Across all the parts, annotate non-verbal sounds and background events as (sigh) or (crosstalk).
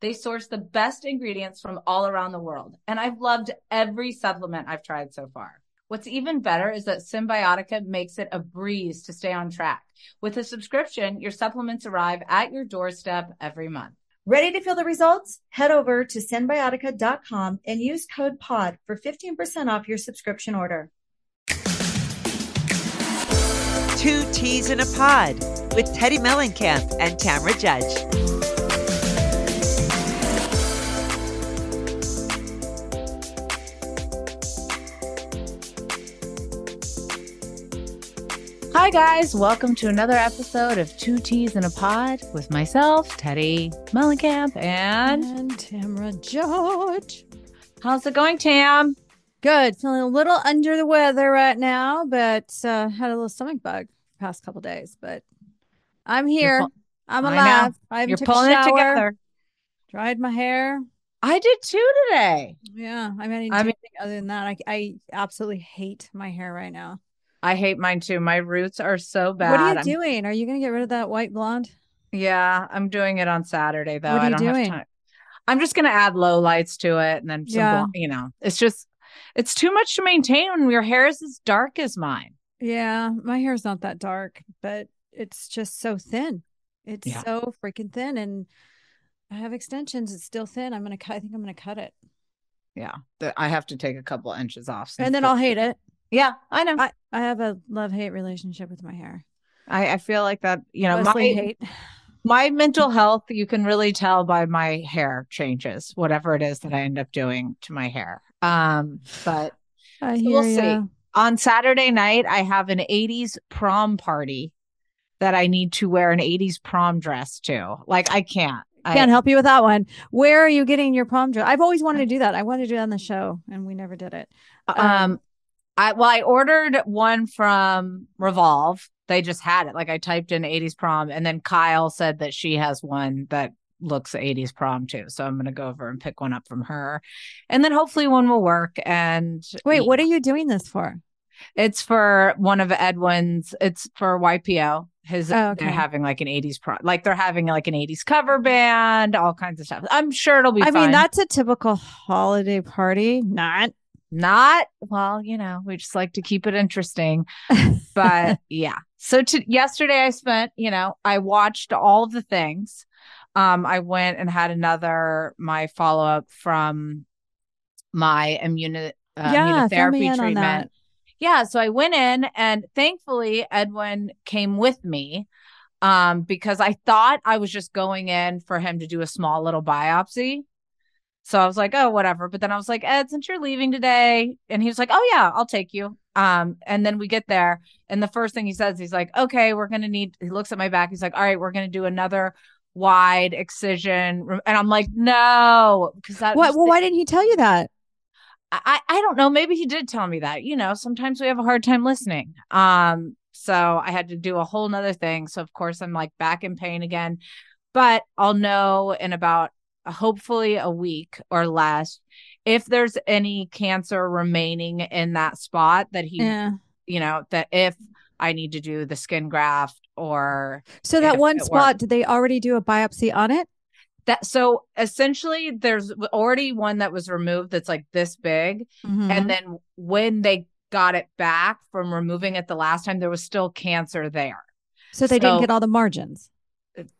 They source the best ingredients from all around the world, and I've loved every supplement I've tried so far. What's even better is that Symbiotica makes it a breeze to stay on track. With a subscription, your supplements arrive at your doorstep every month. Ready to feel the results? Head over to symbiotica.com and use code POD for 15% off your subscription order. Two Teas in a Pod with Teddi Mellencamp and Tamra Judge. Hi, guys. Welcome to another episode of Two Teas in a Pod with myself, Teddi Mellencamp, and And Tamra Judge. how's it going, Tam? Good. Feeling a little under the weather right now, but uh, had a little stomach bug the past couple days. But I'm here. pull- I'm alive. I, haven't You're pulling it together. Dried my hair. I did too today. Yeah. I mean, I I mean- anything other than that. I, I absolutely hate my hair right now. I hate mine too. My roots are so bad. What are you I'm- doing? Are you going to get rid of that white blonde? Yeah, I'm doing it on Saturday though. What are I you don't doing? have time. I'm just gonna add low lights to it and then some, Yeah. bl- you know, it's just it's too much to maintain when your hair is as dark as mine. Yeah. My hair's not that dark, but it's just so thin. It's Yeah. so freaking thin. And I have extensions. It's still thin. I'm going to cut. I think I'm going to cut it. Yeah, I have to take a couple inches off. And then the- I'll hate it. Yeah, I know. I, I have a love hate relationship with my hair. I, I feel like that. You know, Mostly my hate. my mental health you can really tell by my hair changes, whatever it is that I end up doing to my hair. Um, but I So hear we'll see. on Saturday night, I have an 80s prom party that I need to wear an 80s prom dress to. Like I can't. I, Can't help you with that one. Where are you getting your prom dress? I've always wanted to do that. I wanted to do it on the show, and we never did it. um I well I ordered one from Revolve. They just had it. Like I typed in 80s prom and then Kyle said that she has one that looks 80s prom too. So I'm going to go over and pick one up from her. And then hopefully one will work and Wait, what are you doing this for? It's for one of Edwin's. It's for YPO. His Oh, okay. they're having like an 80s pro like they're having like an 80s cover band, all kinds of stuff. I'm sure it'll be I fun. mean, that's a typical holiday party. Not. Not well, you know, we just like to keep it interesting. But (laughs) yeah. So to yesterday I spent, you know, I watched all of the things. Um, I went and had another my follow-up from my immuni- uh, yeah, immunotherapy treatment. Yeah, so I went in and thankfully Edwin came with me um because I thought I was just going in for him to do a small little biopsy. So I was like, "Oh, whatever." But then I was like, "Ed, since you're leaving today." And he was like, "Oh yeah, I'll take you." Um and then we get there and the first thing he says he's like, "Okay, we're going to need he looks at my back. He's like, "All right, we're going to do another wide excision." And I'm like, "No, because that What? Well, why didn't he tell you that? I, I don't know. Maybe he did tell me that. You know, sometimes we have a hard time listening. Um, so I had to do a whole nother thing. So of course I'm like back in pain again. But I'll know in about hopefully a week or less if there's any cancer remaining in that spot that he, Yeah. you know, that if I need to do the skin graft or So that one spot, did they already do a biopsy on it? that. So essentially, there's already one that was removed that's like this big. Mhm. And then when they got it back from removing it the last time, there was still cancer there. so they didn't get all the margins.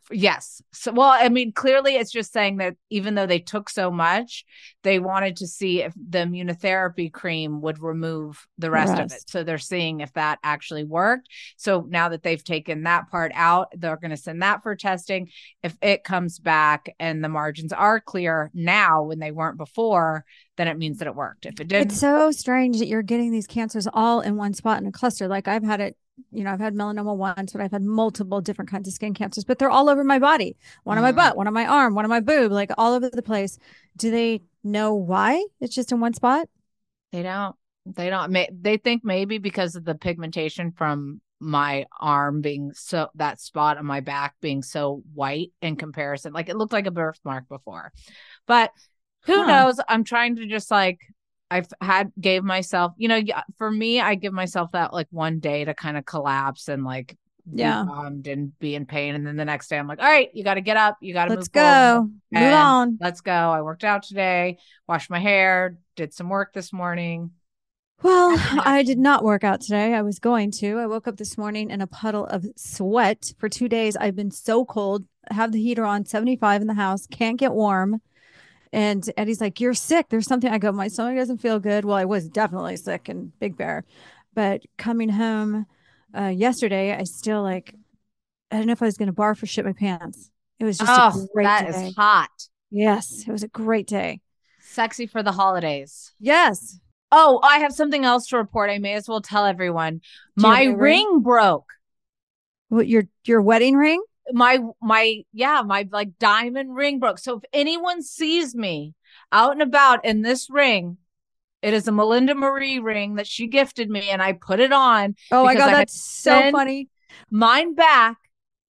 Yes. So, well, I mean, clearly it's just saying that even though they took so much, they wanted to see if the immunotherapy cream would remove the rest, of it. So they're seeing if that actually worked. So now that they've taken that part out, they're going to send that for testing. If it comes back and the margins are clear now when they weren't before, then it means that it worked. If it didn't, It's so strange that you're getting these cancers all in one spot in a cluster. Like I've had it, you know, I've had melanoma once, but I've had multiple different kinds of skin cancers, but they're all over my body. One on my Mhm. butt, one on my arm, one on my boob, like all over the place. Do they know why it's just in one spot? They don't. They don't. They think maybe because of the pigmentation from my arm being so that spot on my back being so white in comparison. Like it looked like a birthmark before, but who Huh. knows? I'm trying to just like I've had gave myself. You know, for me, I give myself that like one day to kind of collapse and like be Yeah. bummed and be in pain, and then the next day I'm like, all right, you got to get up, you got to Let's move go. Move on. let's go. I worked out today, washed my hair, did some work this morning. Well, I did not work out today. I was going to. I woke up this morning in a puddle of sweat for two days. I've been so cold. Have the heater on 75 in the house, can't get warm. And Eddie's like, You're sick. There's something. I go, My stomach doesn't feel good. Well, I was definitely sick in Big Bear. But coming home uh, yesterday, I still like, I don't know if I was going to barf or shit my pants. It was just oh, a great that day. is hot. Yes, it was a great day. Sexy for the holidays. Yes. Oh, I have something else to report. I may as well tell everyone. Do My ring? ring broke. What your your wedding ring? My my yeah, my like diamond ring broke. So if anyone sees me out and about in this ring, it is a Melinda Maria ring that she gifted me and I put it on Oh my god, I that's so funny. mine back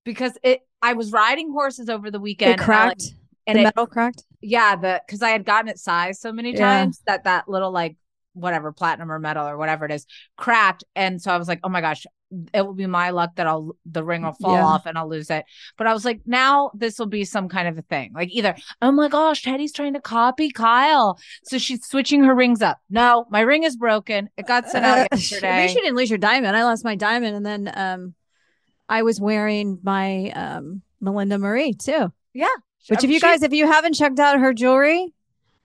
because it I was riding horses over the weekend It and like- cracked. and the it, metal cracked. yeah the because i had gotten it sized so many Yeah. times that that little like whatever platinum or metal or whatever it is cracked and so i was like oh my gosh it will be my luck that i'll the ring will fall Yeah. off and i'll lose it but i was like now this will be some kind of a thing like either oh my gosh teddy's trying to copy kyle so she's switching her rings up no my ring is broken it got sent out (laughs) Uh, yesterday least you didn't lose your diamond. I lost my diamond, and then um, I was wearing my um Melinda Maria too. yeah Which, if Um, you she- guys, if you haven't checked out her jewelry,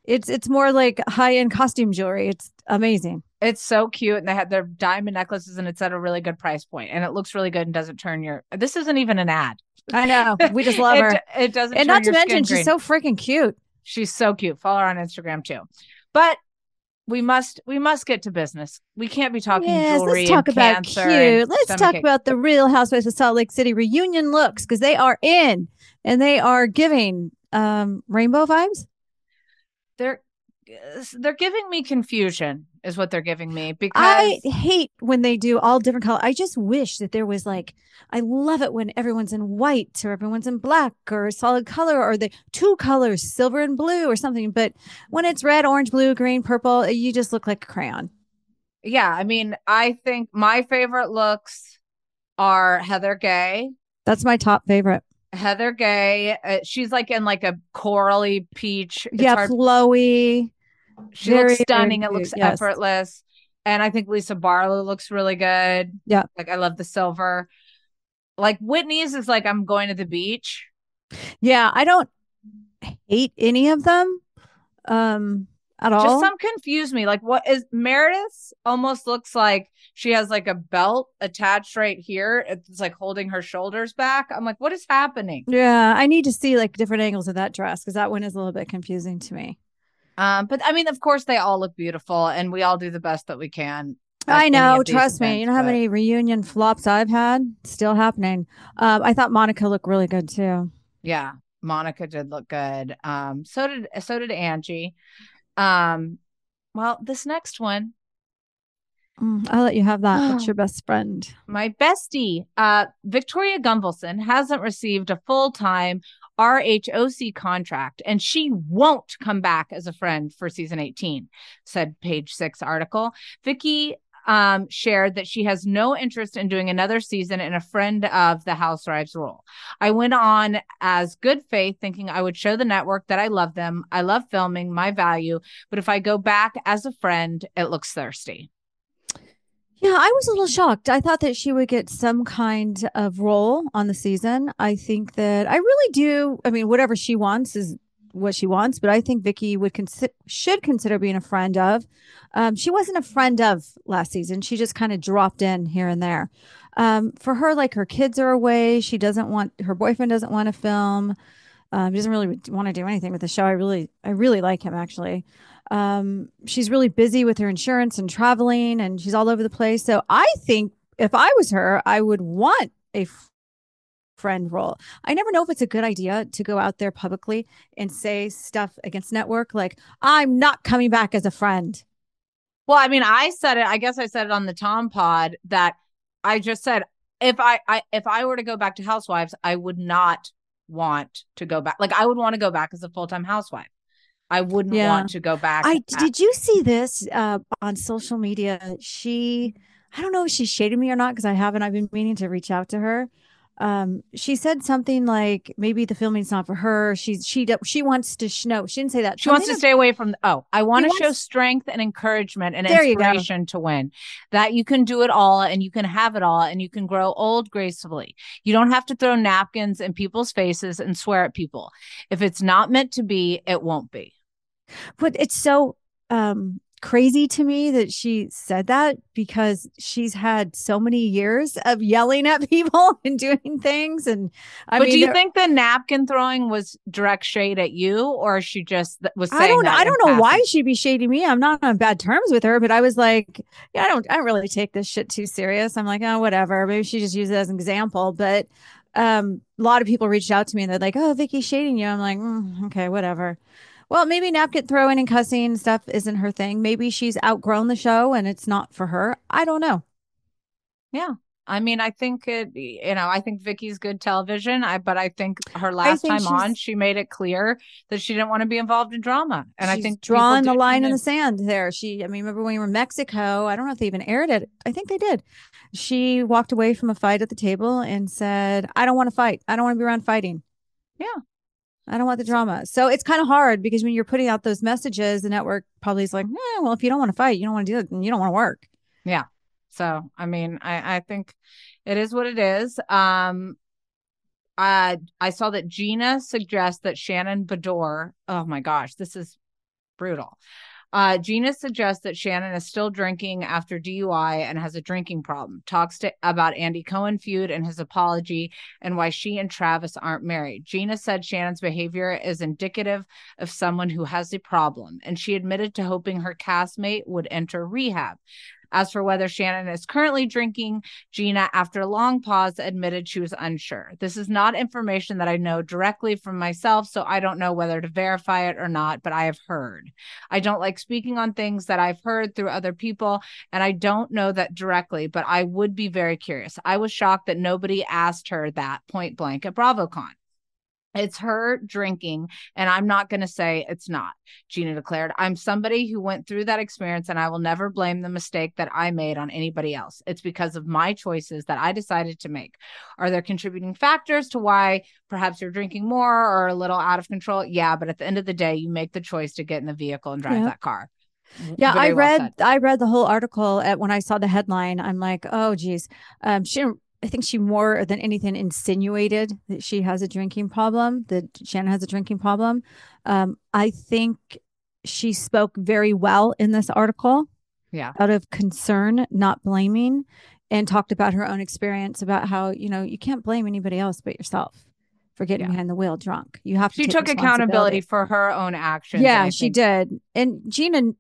it's it's more like high end costume jewelry. It's amazing. It's so cute, and they had their diamond necklaces, and it's at a really good price point, and it looks really good and doesn't turn your. This isn't even an ad. I know. We just (laughs) love it, her, It doesn't, and not to mention she's green. so freaking cute. she's so cute. Follow her on Instagram too. But we must we must get to business. We can't be talking Yes, jewelry let's talk about cute. Let's talk ache. about the Real Housewives of Salt Lake City reunion looks because they are in and they are giving um rainbow vibes. they're they're giving me confusion is what they're giving me because I hate when they do all different color. I just wish that there was like, I love it when everyone's in white or everyone's in black or a solid color or the two colors, silver and blue or something. But when it's red, orange, blue, green, purple, you just look like a crayon. yeah, I mean, I think my favorite looks are Heather Gay. That's my top favorite. Heather Gay, uh, she's like in like a corally peach. It's yeah, hard- flowy. She Very, looks very stunning. It looks yes. effortless. And I think Lisa Barlow looks really good. Yeah. Like I love the silver. Like Whitney's is like I'm going to the beach. Yeah, I don't hate any of them um at all. Just some confuse me. Like what is Meredith's almost looks like she has like a belt attached right here. It's like holding her shoulders back. I'm like, what is happening? yeah, I need to see like different angles of that dress because that one is a little bit confusing to me. Um, but I mean, of course they all look beautiful and we all do the best that we can. I know. Trust me. You know how but- many reunion flops I've had? Still happening. Um, I thought Monica looked really good too. Yeah, Monica did look good. Um, so did so did Angie. Um, well, this next one, Mm, I'll let you have that. That's (sighs) your best friend. my bestie, uh, Victoria Gunvalson hasn't received a full time RHOC contract, and she won't come back as a friend for season 18, said page six article. Vicki um, shared that she has no interest in doing another season in a friend of the housewives role. I went on as good faith, thinking I would show the network that I love them. I love filming, my value. But if I go back as a friend, it looks thirsty. Yeah, I was a little shocked. I thought that she would get some kind of role on the season. I think that I really do. I mean, whatever she wants is what she wants, but I think Vicki would consider should consider being a friend of. Um, she wasn't a friend of last season. She just kind of dropped in here and there. Um, for her, like her kids are away. She doesn't want her boyfriend doesn't want to film. Um, he doesn't really want to do anything with the show. I really, I really like him actually. Um, she's really busy with her insurance and traveling, and she's all over the place. So I think if I was her, I would want a friend role. I never know if it's a good idea to go out there publicly and say stuff against network like, I'm not coming back as a friend. Well, I mean, I said it, I guess I said it on the Tom pod that I just said if I, I if I were to go back to housewives, I would not want to go back. Like I would want to go back as a full-time housewife. I wouldn't yeah. want to go back. I did you see this uh, on social media? She I don't know if she shaded me or not because I haven't. I've been meaning to reach out to her um she said something like maybe the filming's not for her she's she she wants to sh- no she didn't say that she wants to stay away from oh i want to wants... show strength and encouragement and there inspiration to win that you can do it all and you can have it all and you can grow old gracefully you don't have to throw napkins in people's faces and swear at people if it's not meant to be it won't be but it's so um crazy to me that she said that because she's had so many years of yelling at (laughs) people and doing things. And I but mean, do you think the napkin throwing was direct shade at you, or she just was saying? I don't. I don't know passing? why she'd be shading me. I'm not on bad terms with her, but I was like, yeah, I don't. I don't really take this shit too serious. I'm like, oh, whatever. Maybe she just used it as an example, but. Um, a lot of people reached out to me and they're like, "Oh, Vicki shading you." I'm like, mm, "Okay, whatever." Well, maybe napkin throwing and cussing stuff isn't her thing. Maybe she's outgrown the show and it's not for her. I don't know. Yeah. I mean, I think it, you know, I think Vicki's good television. I, but I think her last think time on, she made it clear that she didn't want to be involved in drama. And I think drawing the line in the sand there. She, I mean, remember when we were in Mexico? I don't know if they even aired it. I think they did. She walked away from a fight at the table and said, I don't want to fight. I don't want to be around fighting. Yeah. I don't want the drama. So it's kind of hard because when you're putting out those messages, the network probably is like, eh, well, if you don't want to fight, you don't want to do it, and you don't want to work. Yeah. So I mean, I I think it is what it is. Um, I I saw that Gina suggests that Shannon Beador. Oh my gosh, this is brutal. Uh, Gina suggests that Shannon is still drinking after DUI and has a drinking problem. Talks to, about Andy Cohen feud and his apology and why she and Travis aren't married. Gina said Shannon's behavior is indicative of someone who has a problem, and she admitted to hoping her castmate would enter rehab. As for whether Shannon is currently drinking, Gina, after a long pause, admitted she was unsure. This is not information that I know directly from myself, so I don't know whether to verify it or not, but I have heard. I don't like speaking on things that I've heard through other people, and I don't know that directly, but I would be very curious. I was shocked that nobody asked her that point blank at BravoCon. It's her drinking, and I'm not going to say it's not, Gina declared. I'm somebody who went through that experience, and I will never blame the mistake that I made on anybody else. It's because of my choices that I decided to make. Are there contributing factors to why perhaps you're drinking more or a little out of control? Yeah, but at the end of the day, you make the choice to get in the vehicle and drive yeah. that car. Yeah, Very I read I read the whole article at when I saw the headline. I'm like, oh geez, um, she didn't I think she more than anything insinuated that she has a drinking problem, that Shannon has a drinking problem. Um, I think she spoke very well in this article. Yeah. Out of concern, not blaming, and talked about her own experience about how, you know, you can't blame anybody else but yourself for getting yeah. behind the wheel drunk. You have to. She took accountability for her own actions. Yeah, she did. And Gina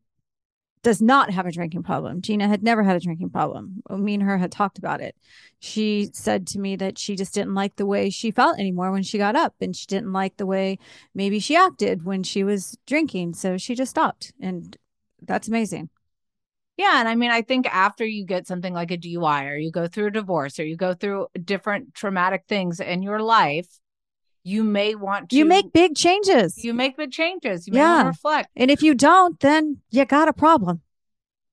does not have a drinking problem. Gina had never had a drinking problem. Me and her had talked about it. She said to me that she just didn't like the way she felt anymore when she got up, and she didn't like the way maybe she acted when she was drinking. So she just stopped. And that's amazing. Yeah. And I mean, I think after you get something like a DUI or you go through a divorce or you go through different traumatic things in your life, you may want to You make big changes. you make big changes. You may want Yeah. to reflect. and if you don't, then you got a problem.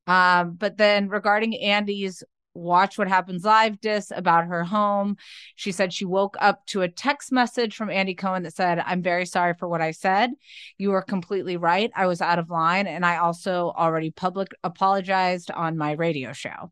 Um, but then regarding Andy's Watch What Happens Live diss about her home, she said she woke up to a text message from Andy Cohen that said, I'm very sorry for what I said. You were completely right. I was out of line. And I also already public apologized on my radio show.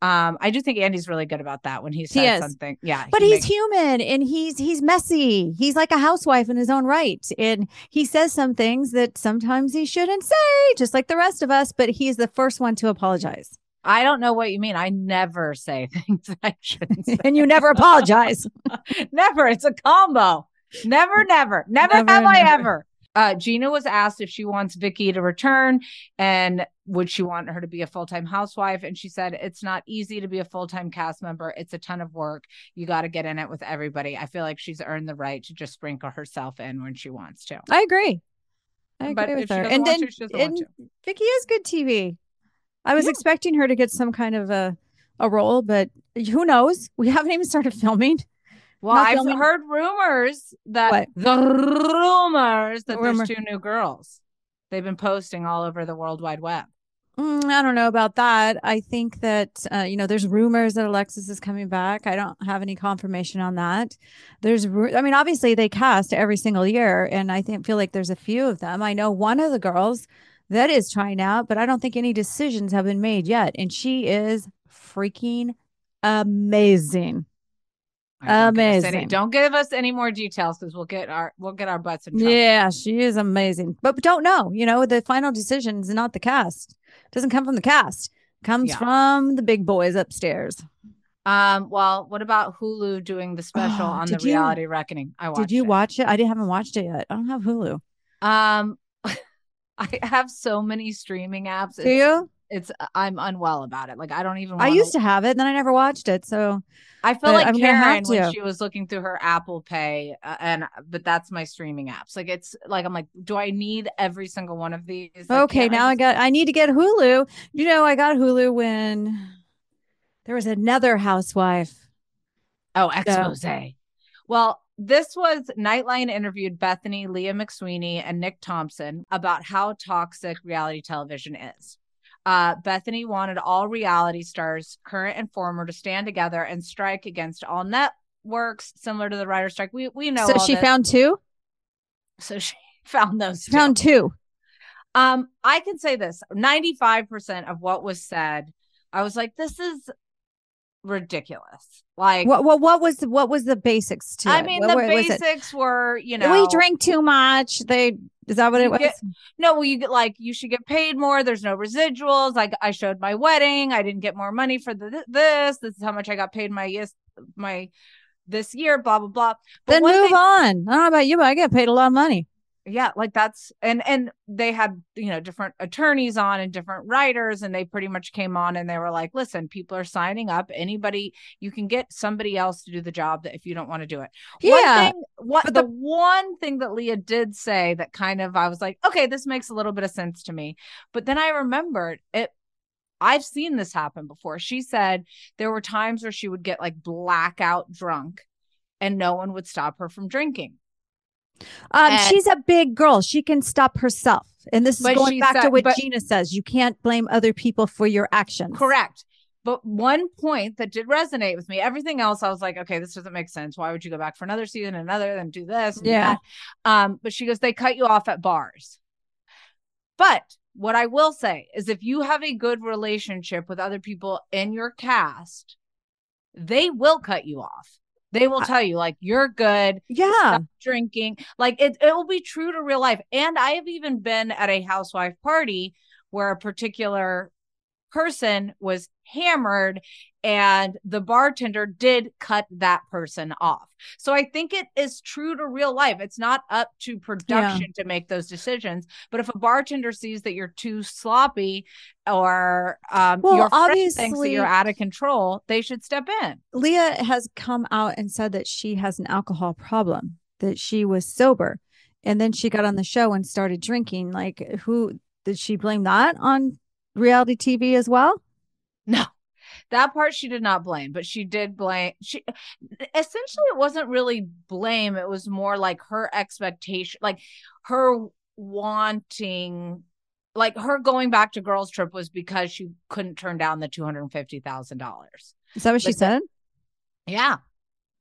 Um, I do think Andy's really good about that when he says is. something. Yeah. But he he's makes- human and he's he's messy. He's like a housewife in his own right. And he says some things that sometimes he shouldn't say, just like the rest of us, but he's the first one to apologize. I don't know what you mean. I never say (laughs) things I shouldn't (laughs) say. and you never apologize. (laughs) never. It's a combo. Never, never, never, Never, have I ever. Uh, Gina was asked if she wants Vicki to return and would she want her to be a full time housewife. And she said, It's not easy to be a full time cast member. It's a ton of work. You got to get in it with everybody. I feel like she's earned the right to just sprinkle herself in when she wants to. I agree. I agree But with her. And then to, she doesn't want and. Vicki is good TV. I was Yeah. expecting her to get some kind of a a role, but who knows? We haven't even started filming. Well, Not I've heard rumors that What? the rumors that Rumor. there's two new girls. They've been posting all over the World Wide Web. Mm, I don't know about that. I think that uh, you know, there's rumors that Alexis is coming back. I don't have any confirmation on that. There's, ru- I mean, obviously they cast every single year, and I think feel like there's a few of them. I know one of the girls that is trying out, but I don't think any decisions have been made yet, and she is freaking amazing. Don't give any- Amazing. don't give us any more details because we'll get our we'll get our butts in trouble. Yeah, she is amazing. But don't know. You know, the final decision is not the cast. doesn't come from the cast. Comes Yeah. from the big boys upstairs. Um. Well, what about Hulu doing the special Oh, (gasps) on the you- reality reckoning? I watched. Did you it. watch it? I didn't haven't watched it yet. I don't have Hulu. Um. (laughs) I have so many streaming apps. Do It's, you? It's I'm unwell about it. Like I don't even. I used to have it, and then I never watched it. So I feel like I'm Karen when she was looking through her Apple Pay, uh, and but that's my streaming apps. Like it's like I'm like, do I need every single one of these? Like, okay, now I just- got. I need to get Hulu. You know, I got Hulu when there was another housewife. Oh, expose. Well, this was Nightline interviewed Bethany, Leah McSweeney, and Nick Thompson about how toxic reality television is. Uh, Bethany wanted all reality stars, current and former, to stand together and strike against all networks, similar to the writer strike. We we know. so she this. found two. So she (laughs) found those. She found two. Um, I can say this: ninety-five percent of what was said, I was like, "This is ridiculous." Like, What what what was the, what was the basics to I mean, the what basics were, you know, we drink too much. They is that what You it was? get- No, well, you get like you should get paid more. There's no residuals. Like I showed my wedding, I didn't get more money for the, this. This is how much I got paid my yes my this year. Blah blah blah. But then move thing- on. I don't know about you, but I get paid a lot of money. Yeah like that's and and they had you know different attorneys on and different writers and they pretty much came on and they were like listen people are signing up anybody you can get somebody else to do the job that if you don't want to do it Yeah, one thing, what but the, the- one thing that leah did say that kind of i was like okay this makes a little bit of sense to me but then i remembered it I've seen this happen before. She said there were times where she would get like blackout drunk and no one would stop her from drinking. Um, And- she's a big girl. She can stop herself. And this is going back to what but- Gina says. You can't blame other people for your actions. Correct. But one point that did resonate with me, everything else, I was like, okay, this doesn't make sense. Why would you go back for another season, another, then do this? Yeah. Um, but she goes, they cut you off at bars. But what I will say is if you have a good relationship with other people in your cast, they will cut you off. They will tell you, like, you're good. Yeah. stop drinking. Like it, it will be true to real life. And I have even been at a housewife party where a particular person was hammered and the bartender did cut that person off. So I think it is true to real life. It's not up to production to make those decisions. But if a bartender sees that you're too sloppy or um, Well, your friend thinks that obviously- you're out of control, they should step in. Leah has come out and said that she has an alcohol problem, that she was sober. And then she got on the show and started drinking. Like, who did she blame that on reality TV as well? No. that part she did not blame, but she did blame she essentially it wasn't really blame, it was more like her expectation, like her wanting like her going back to girls trip was because she couldn't turn down the $250,000. Is that what she But said? Yeah.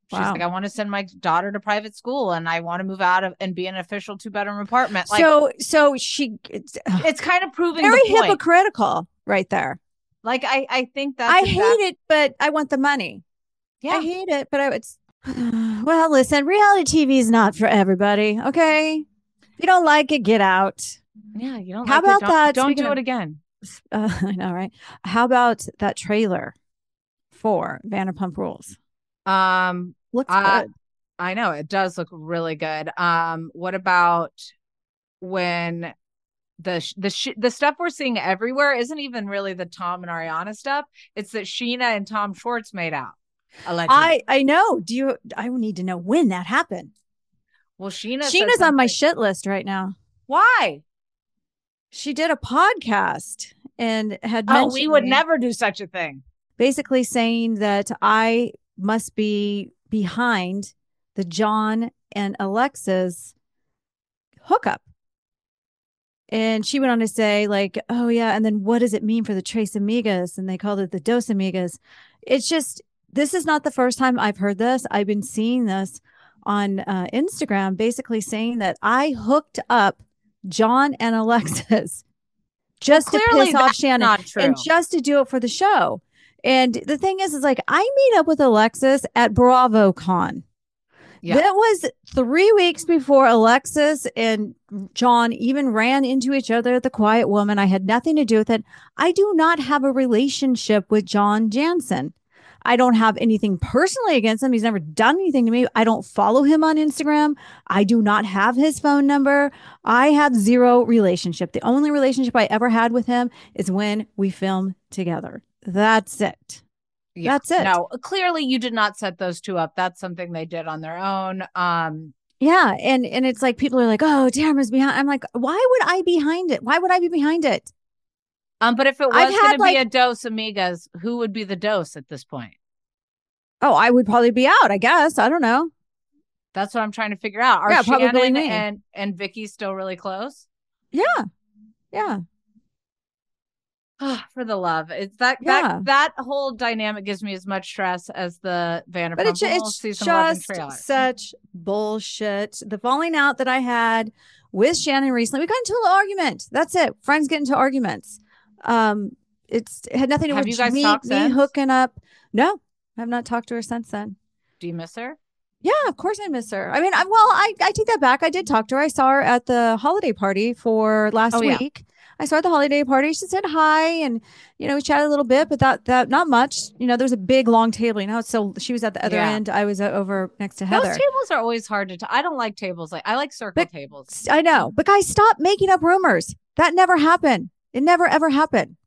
She's Wow. like, I want to send my daughter to private school and I want to move out of and be an official two bedroom apartment. Like, so so she it's it's kind of proving very the point. hypocritical right there. Like, I, I think that I hate it, but I want the money. Yeah. I hate it, but I, it's (sighs) well. Listen, reality TV is not for everybody. Okay, if you don't like it, get out. Yeah, you don't. How like it, about don't- that? Don't do of- it again. Uh, (laughs) I know, right? How about that trailer for Vanderpump Rules? Um, Looks Uh, good. I know it does look really good. Um, what about when the sh- the sh- the stuff we're seeing everywhere isn't even really the Tom and Ariana stuff? It's that Scheana and Tom Schwartz made out. Allegedly. I I know. Do you? I need to know when that happened. well, Scheana. Scheana's on my shit list right now. Why? She did a podcast and had Oh, we would never do such a thing. basically saying that I must be behind the Jon and Alexis's hookup. And she went on to say, like, oh yeah, and then what does it mean for the Tres Amigas? And they called it the Dos Amigas. It's just this is not the first time I've heard this. I've been seeing this on uh, Instagram, basically saying that I hooked up Jon and Alexis (laughs) just to Clearly piss off Shannon and just to do it for the show. And the thing is, is like I meet up with Alexis at BravoCon. Yeah. That was three weeks before Alexis and Jon even ran into each other at the Quiet Woman. I had nothing to do with it. I do not have a relationship with Jon Janssen. I don't have anything personally against him. He's never done anything to me. I don't follow him on Instagram. I do not have his phone number. I have zero relationship. The only relationship I ever had with him is when we film together. That's it. Yeah. That's it. No, clearly you did not set those two up. That's something they did on their own. Um, Yeah, and and it's like people are like, "Oh, Tamra's behind." I'm like, "Why would I behind it? Why would I be behind it?" um, but if it was going to be a dos amigas, who would be the dose at this point? Oh, I would probably be out. I guess I don't know. That's what I'm trying to figure out. Are Yeah, probably Shannon and and Vicki still really close? Yeah, yeah, For the love, it's that Yeah. that that whole dynamic gives me as much stress as the Vanderpump but it's, it's just such bullshit. The falling out that I had with Shannon recently, we got into a little argument. That's it. Friends get into arguments. Um, it's it had nothing to do with you guys me, me since? hooking up. No, I have not talked to her since then. Do you miss her? Yeah, of course I miss her. I mean, I, well, I, I take that back. I did talk to her. I saw her at the holiday party for last Oh, yeah. I saw at the holiday party. She said hi, and you know, we chatted a little bit, but that that not much. You know, there was a big long table. You know, so she was at the other Yeah. end. I was uh, over next to Heather. Those tables are always hard to. I don't like tables like I like circle But- tables. I know, but guys, stop making up rumors. That never happened. It never ever happened.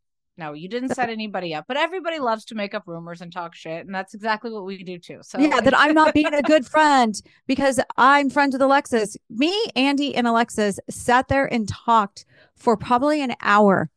No, you didn't set anybody up, but everybody loves to make up rumors and talk shit, and that's exactly what we do too. So yeah, that I'm not being a good (laughs) friend because I'm friends with Alexis. Me, Andy, and Alexis sat there and talked for probably an hour.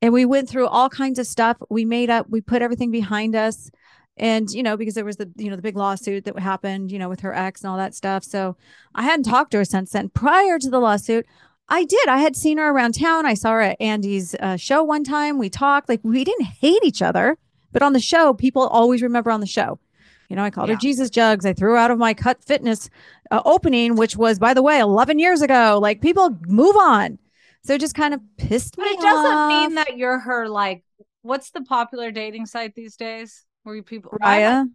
And we went through all kinds of stuff. We made up, we put everything behind us. And, you know, because there was the, you know, the big lawsuit that happened, you know, with her ex and all that stuff. So I hadn't talked to her since then. Prior to the lawsuit, I did. I had seen her around town. I saw her at Andy's uh, show one time. We talked. Like, we didn't hate each other, but on the show, people always remember on the show. You know, I called Yeah. her Jesus Jugs. I threw her out of my Cut Fitness uh, opening, which was, by the way, 11 years ago. Like, people move on. So it just kind of pissed me But it doesn't off. mean that you're her like what's the popular dating site these days? Where you people Raya.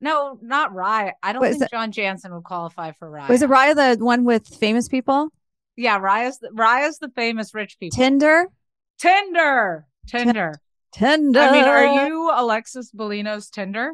No, not Raya. I don't What think? Jon Janssen would qualify for Raya. Was it Raya the one with famous people? Yeah, Raya's the, Raya's the famous rich people. Tinder? Tinder. Tinder. Tinder. I mean, are you Alexis Bolino's Tinder?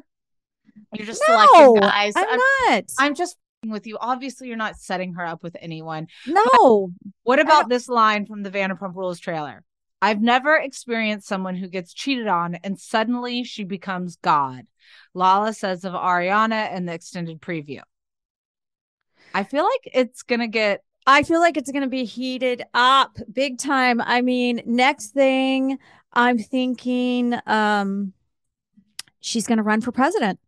You're just No, selecting guys. I'm I'm, not. I'm just with you. Obviously, you're not setting her up with anyone. no. What about this line from the Vanderpump Rules trailer? I've never experienced someone who gets cheated on and suddenly she becomes God. Lala says of Ariana in the extended preview. I feel like it's gonna get I feel like it's going to be heated up big time. I mean, next thing, I'm thinking um she's going to run for president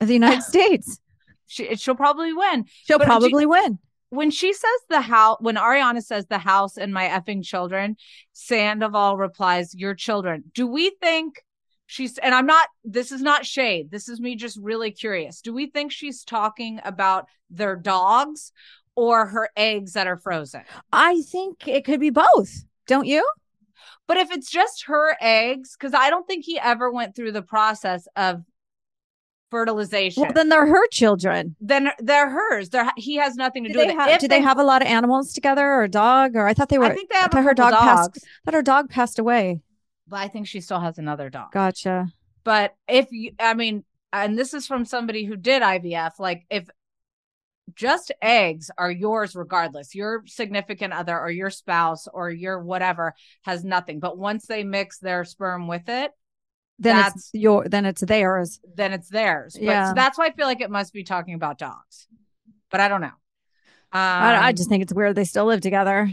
of the United (laughs) States. She, she'll probably win. She'll But she- probably win. when she says the house, when Ariana says the house and my effing children, Sandoval replies, "Your children." Do we think she's? And I'm not. This is not shade. This is me just really curious. Do we think she's talking about their dogs or her eggs that are frozen? I think it could be both. Don't you? But if it's just her eggs, because I don't think he ever went through the process of fertilization. Well, then they're her children. then they're hers. They're he has nothing to Do do they, with it. do they have a lot of animals together or a dog? Or I thought they were. I think they have I a thought her dog dogs, I thought her dog passed away. but I think she still has another dog. Gotcha. But if you, I mean, and this is from somebody who did IVF, like if just eggs are yours regardless, your significant other or your spouse or your whatever has nothing. But once they mix their sperm with it, Then That's- it's your. Then it's theirs. then it's theirs. But Yeah. so that's why I feel like it must be talking about dogs. But I don't know. Um, I, I just think it's weird they still live together.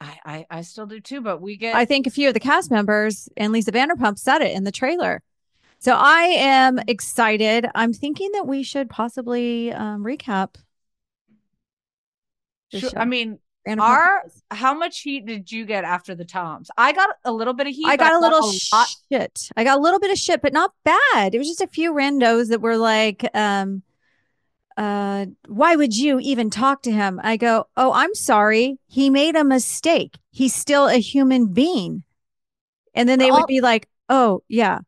I, I, I still do too, but we get I think a few of the cast members and Lisa Vanderpump said it in the trailer. So I am excited. I'm thinking that we should possibly um, recap. Sure. I mean, our- how much heat did you get after the Toms? I got a little bit of heat. I got a little lot. shit. I got a little bit of shit, but not bad. It was just a few randos that were like, um, uh, why would you even talk to him? I go, oh, I'm sorry. He made a mistake. He's still a human being. And then they All- would be like, oh, yeah.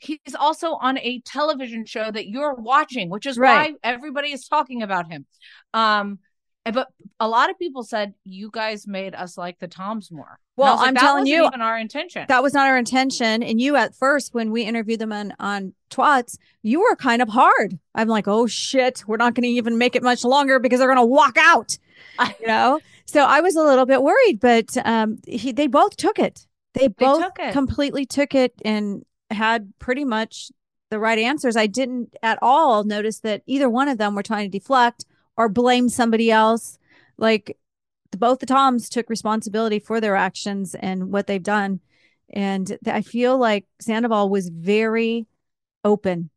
He's also on a television show that you're watching, which is Right. why everybody is talking about him. Um, but a lot of people said you guys made us like the Toms more. Well, like, I'm that telling you, even our intention. That was not our intention. And you at first, when we interviewed them on, on Twats, you were kind of hard. I'm like, oh shit, we're not going to even make it much longer because they're going to walk out. (laughs) you know? So I was a little bit worried, but um he they both took it. They both took completely took it and had pretty much the right answers. I didn't at all notice that either one of them were trying to deflect or blame somebody else. Like the, both the Toms took responsibility for their actions and what they've done. And I feel like Sandoval was very open.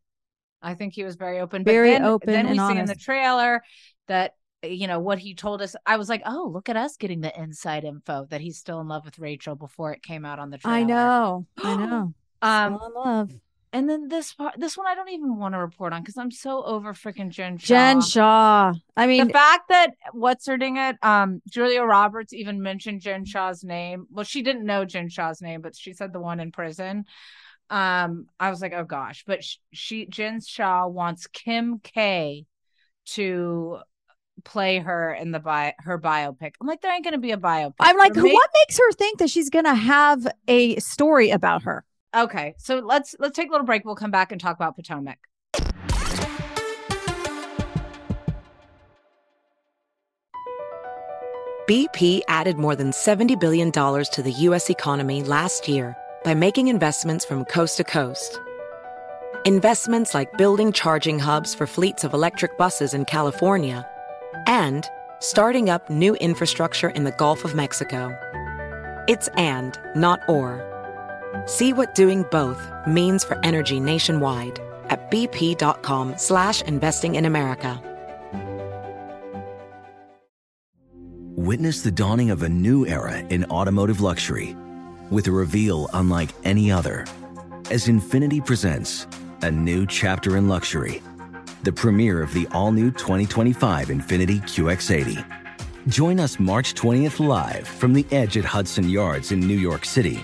I think he was very open. But Very then, open Then we and see in the trailer that you know what he told us. I was like, oh, look at us getting the inside info that he's still in love with Rachel before it came out on the trailer. I know. I (gasps) know. Um, love. and then this part, this one, I don't even want to report on because I'm so over freaking Jen Shah. Jen Shah. I mean, the fact that what's her ding it, um, Julia Roberts even mentioned Jen Shah's name. Well, she didn't know Jen Shah's name, but she said the one in prison. Um, I was like, oh gosh, but sh- she Jen Shah wants Kim K to play her in the bi- her biopic. I'm like, there ain't gonna be a biopic. I'm like, what makes her think that she's gonna have a story about her? Okay, so let's let's take a little break. We'll come back and talk about Potomac. BP added more than $70 billion to the U.S. economy last year by making investments from coast to coast. Investments like building charging hubs for fleets of electric buses in California and starting up new infrastructure in the Gulf of Mexico. It's and, not or. See what doing both means for energy nationwide at bp.com slash investing in America. Witness the dawning of a new era in automotive luxury with a reveal unlike any other as Infiniti presents a new chapter in luxury, the premiere of the all new 2025 Infiniti QX80. Join us March 20th live from the edge at Hudson Yards in New York City,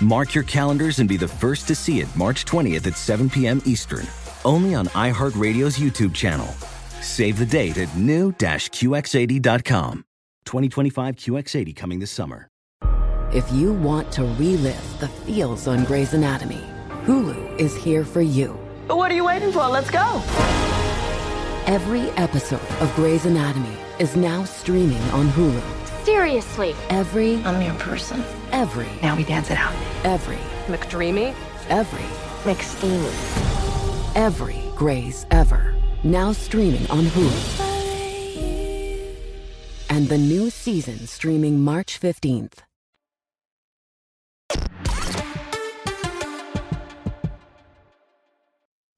Mark your calendars and be the first to see it March 20th at 7 p.m. Eastern, only on iHeartRadio's YouTube channel. Save the date at new-QX80.com. 2025 QX80 coming this summer. If you want to relive the feels on Grey's Anatomy, Hulu is here for you. But what are you waiting for? Let's go. Every episode of Grey's Anatomy is now streaming on Hulu. Seriously. Every, I'm your person. every, Now we dance it out. every, McDreamy? every, McSteamy. every Grey's ever. Now streaming on Hulu. And the new season streaming March 15th.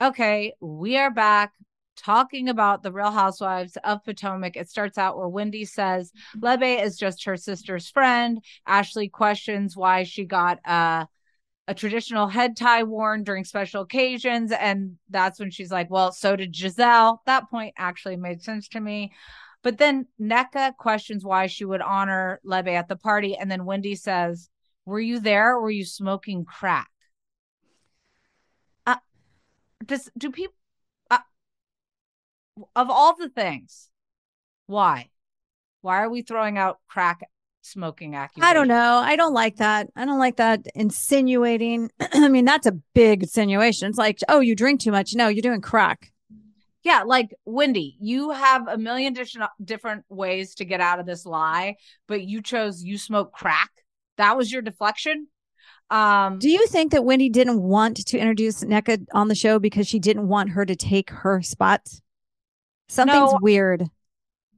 Okay, we are back talking about the Real Housewives of Potomac. It starts out where Wendy says Lebe is just her sister's friend. Ashley questions why she got uh, a traditional head tie worn during special occasions. And that's when she's like, well, so did Gizelle. That point actually made sense to me. But then Nneka questions why she would honor Lebe at the party. And then Wendy says, Were you there or were you smoking crack? Uh, does do people of all the things, why? Why are we throwing out crack smoking accusations? I don't know. I don't like that. I don't like that insinuating. (clears throat) I mean, that's a big insinuation. It's like, oh, you drink too much. No, you're doing crack. Yeah, like Wendy, you have a million different different ways to get out of this lie, but you chose you smoke crack. That was your deflection. Um, Do you think that Wendy didn't want to introduce Nneka on the show because she didn't want her to take her spot? Something's No. weird.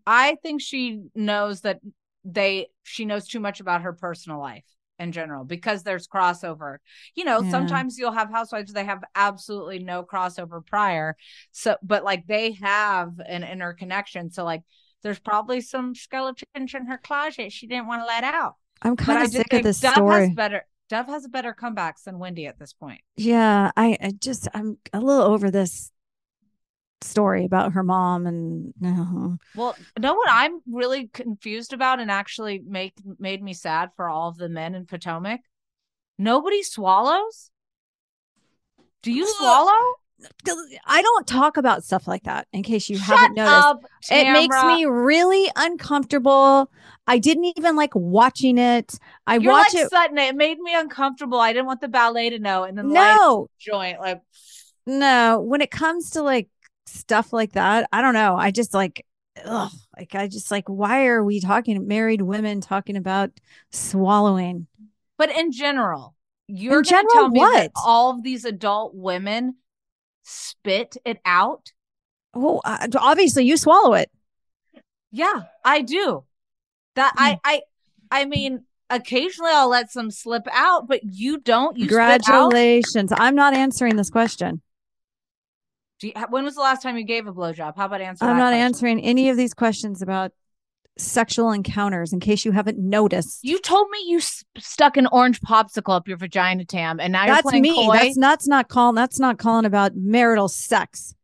I think she knows that they she knows too much about her personal life in general because there's crossover. You know, Yeah. sometimes you'll have housewives they have absolutely no crossover prior. So but like they have an interconnection. So like there's probably some skeletons in her closet she didn't want to let out. I'm kind of sick of this Dove story. has better Dove has better comebacks than Wendy at this point. Yeah, I, I just I'm a little over this story about her mom and uh, Well, know what I'm really confused about and actually make made me sad for all of the men in Potomac? Nobody swallows? Do you swallow? I don't talk about stuff like that in case you Shut haven't noticed. up, it makes me really uncomfortable. I didn't even like watching it. I You're watch like it. Sutton. It made me uncomfortable. I didn't want the ballet to know. And then No, joint like no. When it comes to like stuff like that, I don't know. I just like, ugh, like I just like, why are we talking married women talking about swallowing? But in general, you're In gonna general, tell me that what? all of these adult women spit it out? Oh, uh, obviously you swallow it. Yeah, I do. That. I I I mean, occasionally I'll let some slip out, but you don't. You spit out. Congratulations. I'm not answering this question. Do you, when was the last time you gave a blowjob? How about answer? I'm not question? answering any of these questions about sexual encounters in case you haven't noticed. You told me you s- stuck an orange popsicle up your vagina, Tam, and now you're that's playing me. coy. That's that's not calling that's not calling about marital sex.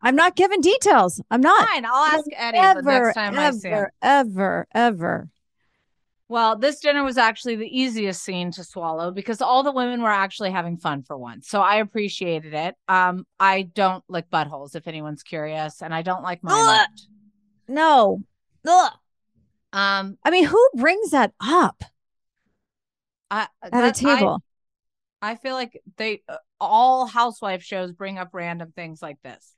I'm not giving details. I'm not. Fine, I'll ask Eddie the ever, next time I see him. ever, ever, ever. Well, this dinner was actually the easiest scene to swallow because all the women were actually having fun for once. So I appreciated it. Um, I don't lick buttholes if anyone's curious, and I don't like mine. Ugh. licked. No. Ugh. Um, I mean, who brings that up I, at that- a table? I, I feel like they uh, all housewife shows bring up random things like this.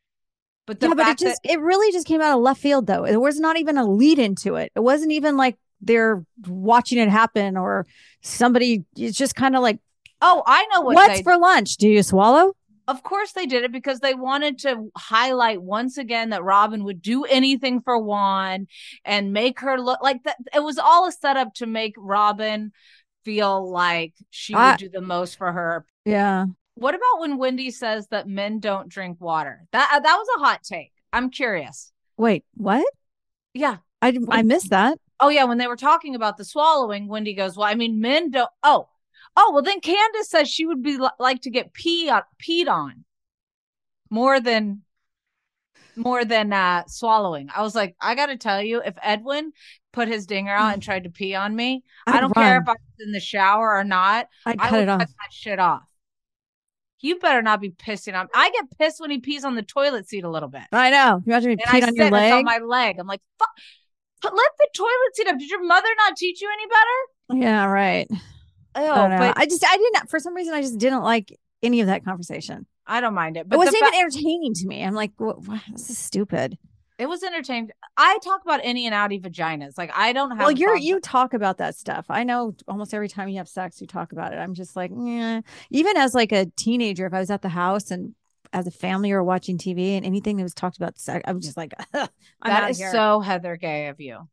But the yeah, but it just that it really just came out of left field though. There was not even a lead into it. It wasn't even like they're watching it happen or somebody is just kind of like oh, I know what what's they for lunch? Do you swallow? Of course they did it because they wanted to highlight once again that Robyn would do anything for Juan and make her look like that. It was all a setup to make Robyn feel like she I- would do the most for her. Yeah. What about when Wendy says that men don't drink water? That uh, that was a hot take. I'm curious. Wait, what? Yeah. I I missed that. Oh yeah, when they were talking about the swallowing, Wendy goes, "Well, I mean, men don't." Oh, oh, well then Candiace says she would be li- like to get pee on, peed on more than more than uh swallowing. I was like, I got to tell you, if Edwin put his dinger out and tried to pee on me, I I'd don't care if I was in the shower or not. I'd I cut would it off. cut that shit off. You better not be pissing on. I get pissed when he pees on the toilet seat a little bit. I know. You imagine me peed on your leg. on my leg. I'm like, fuck. Put, lift the toilet seat up. Did your mother not teach you any better? Yeah, right. I oh, but I just I didn't for some reason I just didn't like any of that conversation. I don't mind it. But it wasn't even fa- entertaining to me. I'm like, what, what, this is stupid. it was entertaining. I talk about any and outy vaginas. Like I don't have. Well, you're you talk about that stuff. I know almost every time you have sex, you talk about it. I'm just like, yeah. Even as like a teenager, if I was at the house and as a family or watching TV and anything that was talked about sex, I was just like, (laughs) I'm That is here. so Heather Gay of you.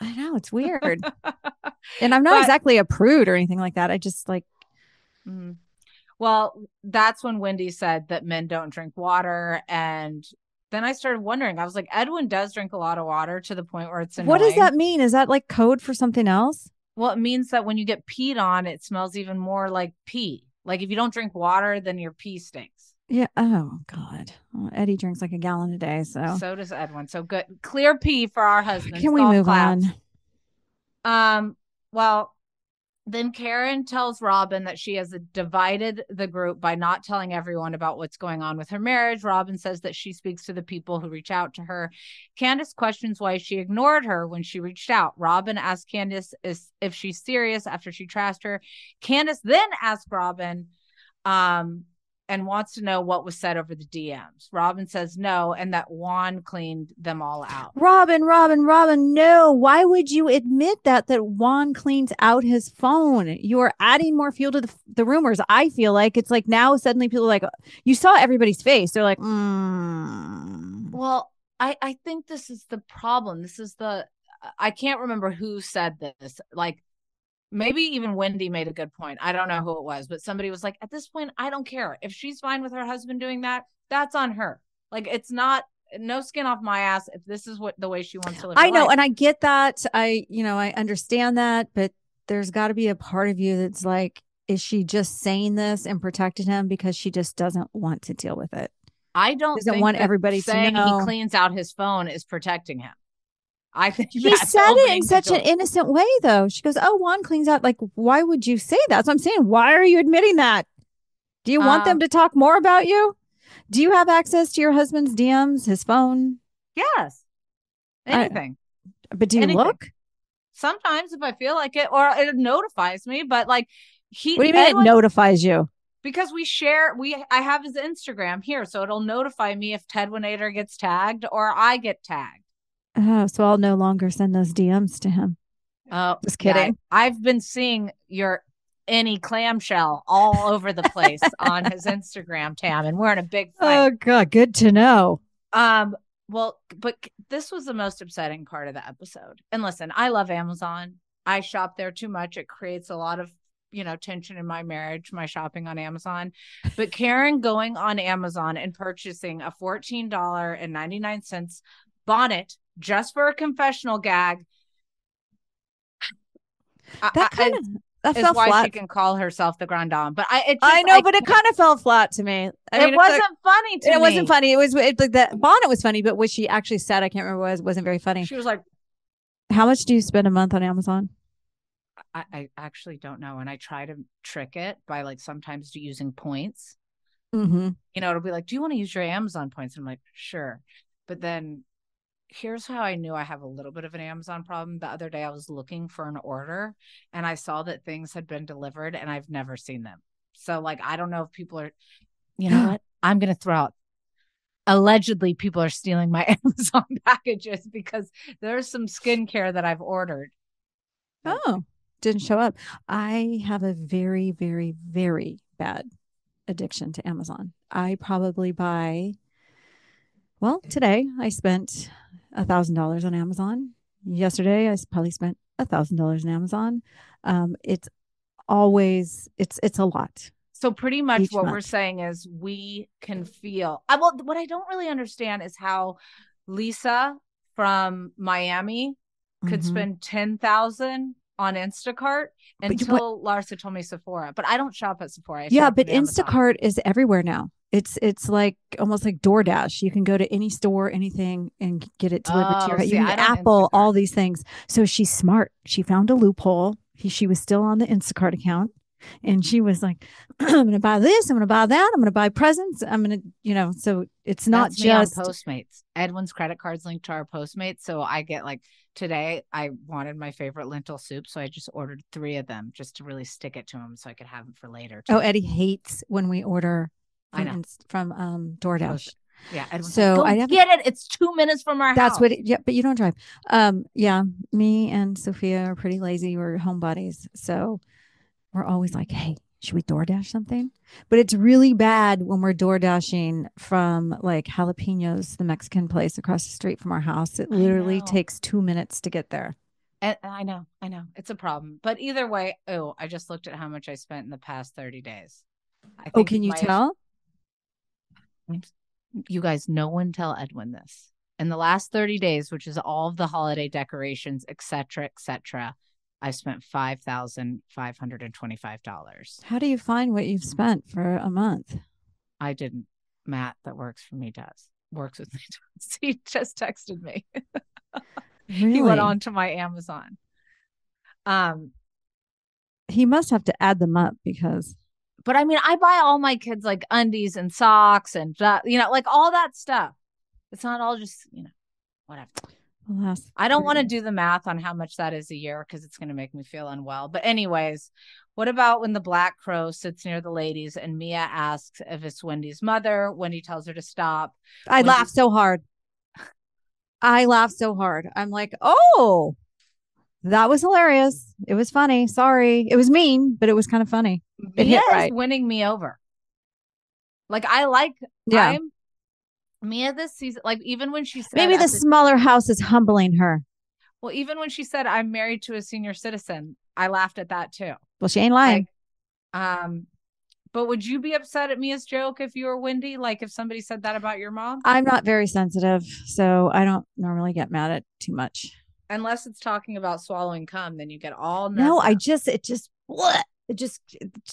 I know it's (laughs) weird, and I'm not But- exactly a prude or anything like that. I just like, Mhm. Well, that's when Wendy said that men don't drink water. And then I started wondering, I was like, Edwin does drink a lot of water to the point where it's annoying. what does that mean? Is that like code for something else? Well, it means that when you get peed on, it smells even more like pee. Like if you don't drink water, then your pee stinks. Yeah. Oh God. Well, Eddie drinks like a gallon a day. So, So does Edwin. So good. Clear pee for our husband. can we move claps. on? Um, well, then Karen tells Robyn that she has divided the group by not telling everyone about what's going on with her marriage. Robyn says that she speaks to the people who reach out to her. Candiace questions why she ignored her when she reached out. Robyn asks Candiace is, if she's serious after she trashed her. Candiace then asks Robyn, um, and wants to know what was said over the DMs. Robyn says no, and that Juan cleaned them all out. Robyn, Robyn, Robyn, no. Why would you admit that that Juan cleans out his phone? You are adding more fuel to the, the rumors. I feel like it's like now suddenly people are like you saw everybody's face. They're like, mm. Well, I I think this is the problem. This is the I can't remember who said this. Like maybe even Wendy made a good point. I don't know who it was, but somebody was like, at this point, I don't care. If she's fine with her husband doing that, that's on her. Like it's not no skin off my ass if this is what the way she wants to live. I know, life. and I get that. I you know I understand that, but there's got to be a part of you that's like, is she just saying this and protecting him because she just doesn't want to deal with it? I don't doesn't think want everybody to saying know. he cleans out his phone is protecting him. I think He said it in such an innocent way, though. She goes, "Oh, Juan cleans out." Like, why would you say that? So I'm saying. Why are you admitting that? Do you want them Um, to talk more about you? Do you have access to your husband's DMs, his phone? yes. I- Anything. But do you Anything. look? sometimes if I feel like it, or it notifies me. But like he, What do you mean Edwin- it notifies you? because we share. We I have his Instagram here, so it'll notify me if Ted Winator gets tagged or I get tagged. Oh, so I'll no longer send those DMs to him. Oh, Just yeah, kidding. I've been seeing your any clamshell all over the place (laughs) on his Instagram, Tam, and we're in a big fight. Oh God, good to know. Um, well, but this was the most upsetting part of the episode. And listen, I love Amazon. I shop there too much. It creates a lot of, you know, tension in my marriage, my shopping on Amazon. But Karen going on Amazon and purchasing a $14.99 bonnet just for a confessional gag. I- That I- kind of that is fell why flat. she can call herself the Grand Dame. But I, it just, I know, but it kind of fell flat to me. I it it's wasn't like- funny to it me. wasn't funny. It was it, like the bonnet was funny, but what she actually said, I can't remember. Was wasn't very funny. She was like, How much do you spend a month on Amazon? I, I actually don't know. And I try to trick it by like sometimes using points. Mm-hmm. You know, it'll be like, Do you want to use your Amazon points? I'm like, Sure. But then here's how I knew I have a little bit of an Amazon problem. The other day I was looking for an order and I saw that things had been delivered and I've never seen them. So, like, I don't know if people are, you know what? (gasps) I'm going to throw out. Allegedly, people are stealing my (laughs) Amazon packages because there's some skincare that I've ordered. Oh, didn't show up. I have a very, very, very bad addiction to Amazon. I probably buy, well, today I spent a thousand dollars on Amazon. Yesterday I probably spent a thousand dollars on Amazon. Um, it's always it's it's a lot. So pretty much what we're saying is we can feel. I well, what I don't really understand is how Lisa from Miami could Mhm. spend ten thousand on Instacart But until Larsa told me Sephora. But I don't shop at Sephora. Yeah, but. Instacart is everywhere now. It's it's like almost like DoorDash. You can go to any store, anything, and get it delivered to Oh, your house. see, You can I get don't Apple, all these things. So she's smart. She found a loophole. He, she was still on the Instacart account. And she was like, (clears throat) I'm going to buy this. I'm going to buy that. I'm going to buy presents. I'm going to, you know, so it's not That's just. Postmates. Edwin's credit card's linked to our Postmates, so I get like today. I wanted my favorite lentil soup, so I just ordered three of them just to really stick it to him, so I could have them for later. Oh. Eddie hates when we order I from, know. From um, DoorDash. yeah. Edwin's so like, I haven't- get it. It's two minutes from our house. That's house. what, it, yeah, but you don't drive. Um, yeah, me and Sophia are pretty lazy. We're homebodies. So we're always like, hey, should we DoorDash something? But it's really bad when we're DoorDashing from like Jalapenos, the Mexican place across the street from our house. It literally takes two minutes to get there. And I know, I know, it's a problem. But either way, oh, I just looked at how much I spent in the past thirty days. I Oh, can you have- tell? You guys, no one tell Edwin this. In the last 30 days, which is all of the holiday decorations, etc., etc., I spent five thousand five hundred and twenty-five dollars. How do you find what you've spent for a month? I didn't. Matt, that works for me, does works with me. (laughs) Does. He just texted me. Really? (laughs) He went on to my Amazon. Um, He must have to add them up because but I mean, I buy all my kids like undies and socks and you know, like all that stuff. It's not all just you know, whatever. I don't want to do the math on how much that is a year because it's going to make me feel unwell. But, anyways, what about when the black crow sits near the ladies and Mia asks if it's Wendy's mother? Wendy tells her to stop. I laughed you- so hard. I laugh so hard. I'm like, oh, that was hilarious. It was funny. Sorry. It was mean, but it was kind of funny. It Mia right. winning me over. Like, I like, Yeah. I'm Mia this season. Like, even when she said, Maybe the smaller house is humbling her. well, even when she said, I'm married to a senior citizen, I laughed at that too. Well, she ain't lying. Like, um, but would you be upset at Mia's joke if you were Wendy? Like if somebody said that about your mom? I'm not very sensitive, so I don't normally get mad at too much. Unless it's talking about swallowing cum, then you get all No, nuzzed I just, it just, what? It just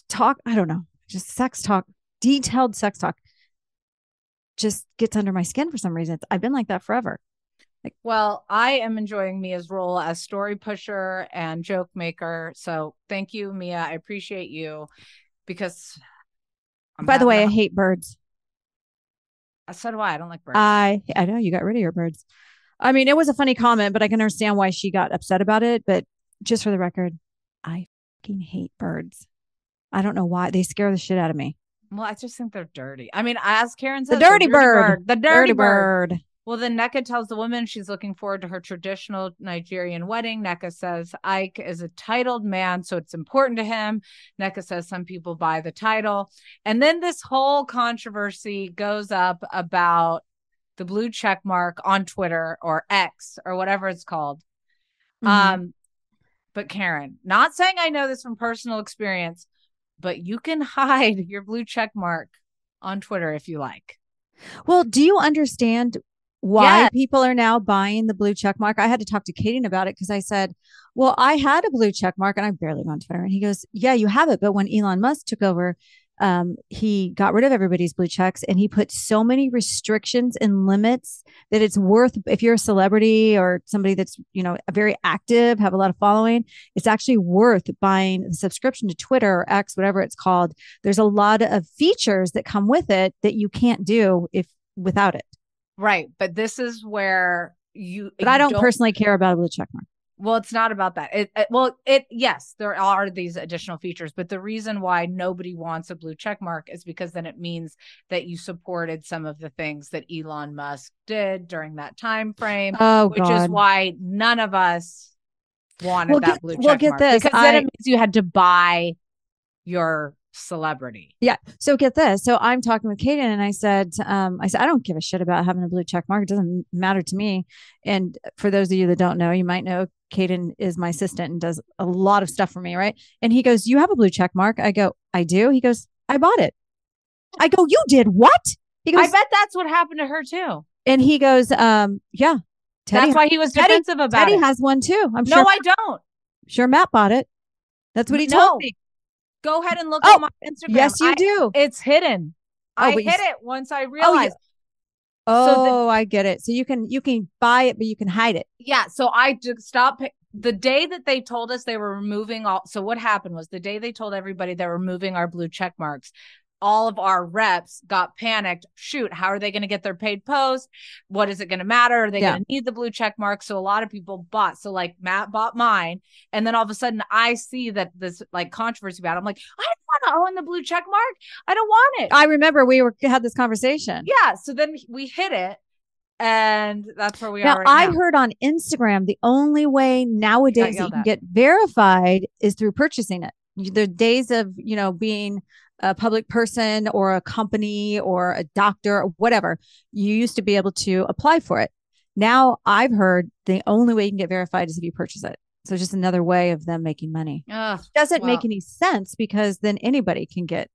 talk. I don't know. Just sex talk, detailed sex talk just gets under my skin for some reason. It's- I've been like that forever. Like, well, I am enjoying Mia's role as story pusher and joke maker. So thank you, Mia. I appreciate you because. I'm By the way, I hate birds. so do I. I don't like birds. I I know you got rid of your birds. I mean, it was a funny comment, but I can understand why she got upset about it. But just for the record, I fucking hate birds. I don't know why they scare the shit out of me. well, I just think they're dirty. I mean, as Karen says, The says, dirty bird. the dirty, bird. bird. Well, then Nneka tells the woman she's looking forward to her traditional Nigerian wedding. Nneka says Ike is a titled man, so it's important to him. Nneka says some people buy the title. And then this whole controversy goes up about the blue check mark on Twitter or X or whatever it's called. Mhm. Um, but Karen, not saying I know this from personal experience, but you can (laughs) hide your blue check mark on Twitter if you like. Well, do you understand why Yes. people are now buying the blue check mark? I had to talk to Kaden about it because I said, Well, I had a blue check mark and I barely go on Twitter. And he goes, Yeah, you have it. But when Elon Musk took over, um, he got rid of everybody's blue checks and he put so many restrictions and limits that it's worth if you're a celebrity or somebody that's, you know, very active, have a lot of following, it's actually worth buying the subscription to Twitter or X, whatever it's called. There's a lot of features that come with it that you can't do if without it. Right. But this is where you But I you don't, personally care about a blue check mark. Well, it's not about that. It, it- well, it yes, there are these additional features, but the reason why nobody wants a blue check mark is because then it means that you supported some of the things that Elon Musk did during that time frame, Oh which God. is why none of us wanted Well, that get- blue check well, get mark this, because then it means you had to buy your celebrity. Yeah. So get this. So I'm talking with Kaden and I said, um, I said, I don't give a shit about having a blue check mark. It doesn't matter to me. And for those of you that don't know, you might know Kaden is my assistant and does a lot of stuff for me. Right. And he goes, You have a blue check mark. I go, I do. He goes, I bought it. I go, You did what? He goes, I bet that's what happened to her too. and he goes, um, yeah. Teddy, that's why he was Teddy- defensive about Teddy it. has one too. I'm no, sure, No, I don't. sure Matt bought it. That's what he No. told me. Go ahead and look Oh, on my Instagram. Yes, you I- do. It's hidden. Oh, I but you it once I realized. Oh, So the- oh, I get it. So you can you can buy it, but you can hide it. yeah so i just stopped the day that they told us they were removing all so what happened was the day they told everybody they were removing our blue check marks all of our reps got panicked shoot how are they going to get their paid post what is it going to matter are they Yeah. going to need the blue check mark so a lot of people bought so like matt bought mine and then all of a sudden i see that this like controversy about it i'm like i don't want to own the blue check mark i don't want it I remember we were had this conversation. yeah so then we hit it and that's where we Now, are right I now. heard on Instagram the only way nowadays you can at. get verified is through purchasing it. The days of, you know, being a public person or a company or a doctor or whatever, you used to be able to apply for it. Now I've heard the only way you can get verified is if you purchase it. So just another way of them making money. Ugh, Doesn't make any sense because then anybody can get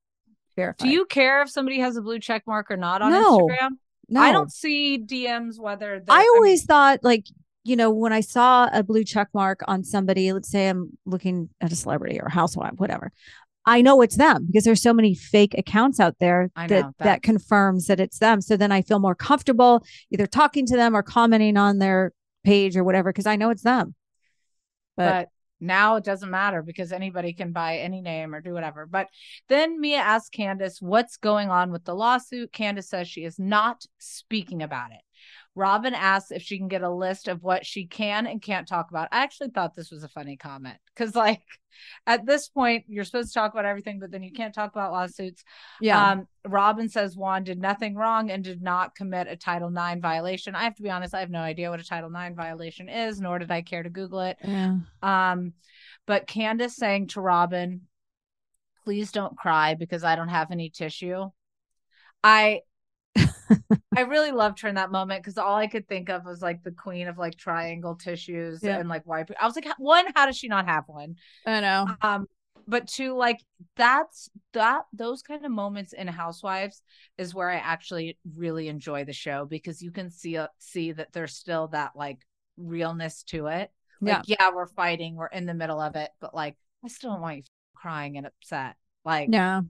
verified. do you care if somebody has a blue check mark or not on No. instagram No. I don't see DMs whether they're- I mean, always thought like, you know, when I saw a blue check mark on somebody, let's say I'm looking at a celebrity or a housewife, whatever. I know it's them because there's so many fake accounts out there that that confirms that it's them. So then I feel more comfortable either talking to them or commenting on their page or whatever because I know it's them. But, but now it doesn't matter because anybody can buy any name or do whatever. But then Mia asks Candiace what's going on with the lawsuit. Candiace says she is not speaking about it. Robyn asks if she can get a list of what she can and can't talk about. I actually thought this was a funny comment because, like, at this point, you're supposed to talk about everything, but then you can't talk about lawsuits. yeah. Um, Robyn says Juan did nothing wrong and did not commit a Title IX violation. I have to be honest, I have no idea what a Title IX violation is, nor did I care to Google it. yeah. Um, but Candiace saying to Robyn, please don't cry because I don't have any tissue. I I (laughs) really loved her in that moment because all I could think of was like the queen of like triangle tissues Yeah. and like wipe. I was like, one, how does she not have one? I know. Um, but two, like that's that those kind of moments in Housewives is where I actually really enjoy the show because you can see uh, see that there's still that like realness to it. Yeah. Yeah, we're fighting, we're in the middle of it, but like I still don't want you crying and upset. Like, Yeah.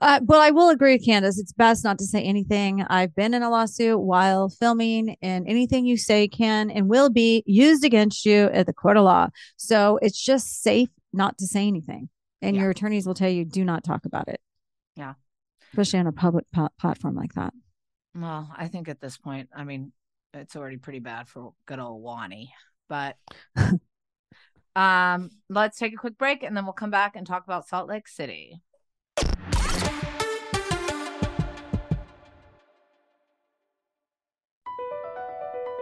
Uh, but I will agree with Candiace. It's best not to say anything. I've been in a lawsuit while filming, and anything you say can and will be used against you at the court of law. So it's just safe not to say anything. And Yeah. your attorneys will tell you do not talk about it. Yeah. Especially on a public po- platform like that. well, I think at this point, I mean, it's already pretty bad for good old Wani, but (laughs) um, let's take a quick break and then we'll come back and talk about Salt Lake City.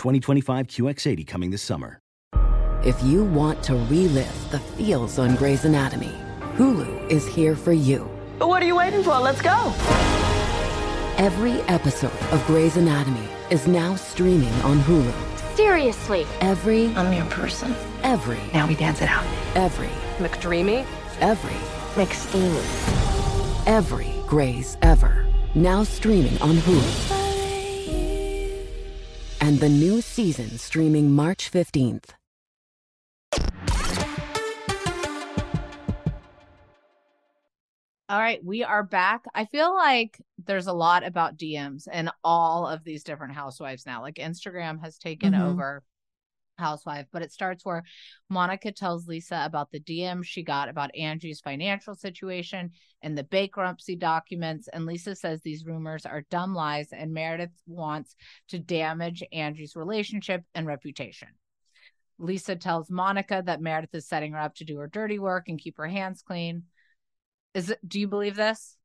2025 QX80 coming this summer. If you want to relive the feels on Grey's Anatomy, Hulu is here for you. But What are you waiting for? Let's go. Every episode of Grey's Anatomy is now streaming on Hulu. Seriously. Every, I'm your person. every, Now we dance it out. every, McDreamy? every, McSteamy. every Grey's ever. Now streaming on Hulu. And the new season streaming March 15th. All right, we are back. I feel like there's a lot about DMs and all of these different housewives now. Like Instagram has taken Mhm. over housewife, but it starts where Monica tells Lisa about the DM she got about Angie's financial situation and the bankruptcy documents. And Lisa says these rumors are dumb lies, and Meredith wants to damage Angie's relationship and reputation. Lisa tells Monica that Meredith is setting her up to do her dirty work and keep her hands clean. Is it do you believe this?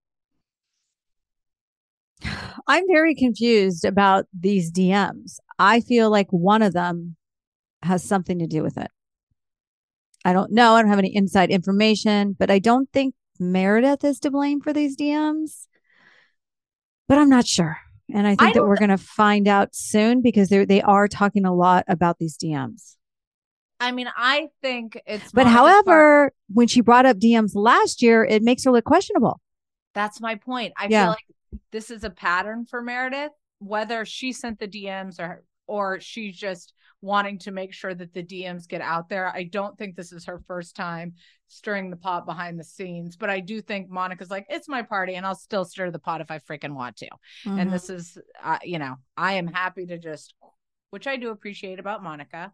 I'm very confused about these DMs. I feel like one of them has something to do with it. I don't know. I don't have any inside information, but I don't think Meredith is to blame for these DMs. But I'm not sure. And I I think that we're going to find out soon because they they are talking a lot about these DMs. I mean, I think it's But however, when she brought up DMs last year, it makes her look questionable. That's my point. I Yeah. feel like this is a pattern for Meredith, whether she sent the DMs or or she's just wanting to make sure that the DMs get out there. I don't think this is her first time stirring the pot behind the scenes, but I do think Monica's like, it's my party and I'll still stir the pot if I freaking want to. Mhm. And this is, uh, you know, I am happy to just, which I do appreciate about Monica.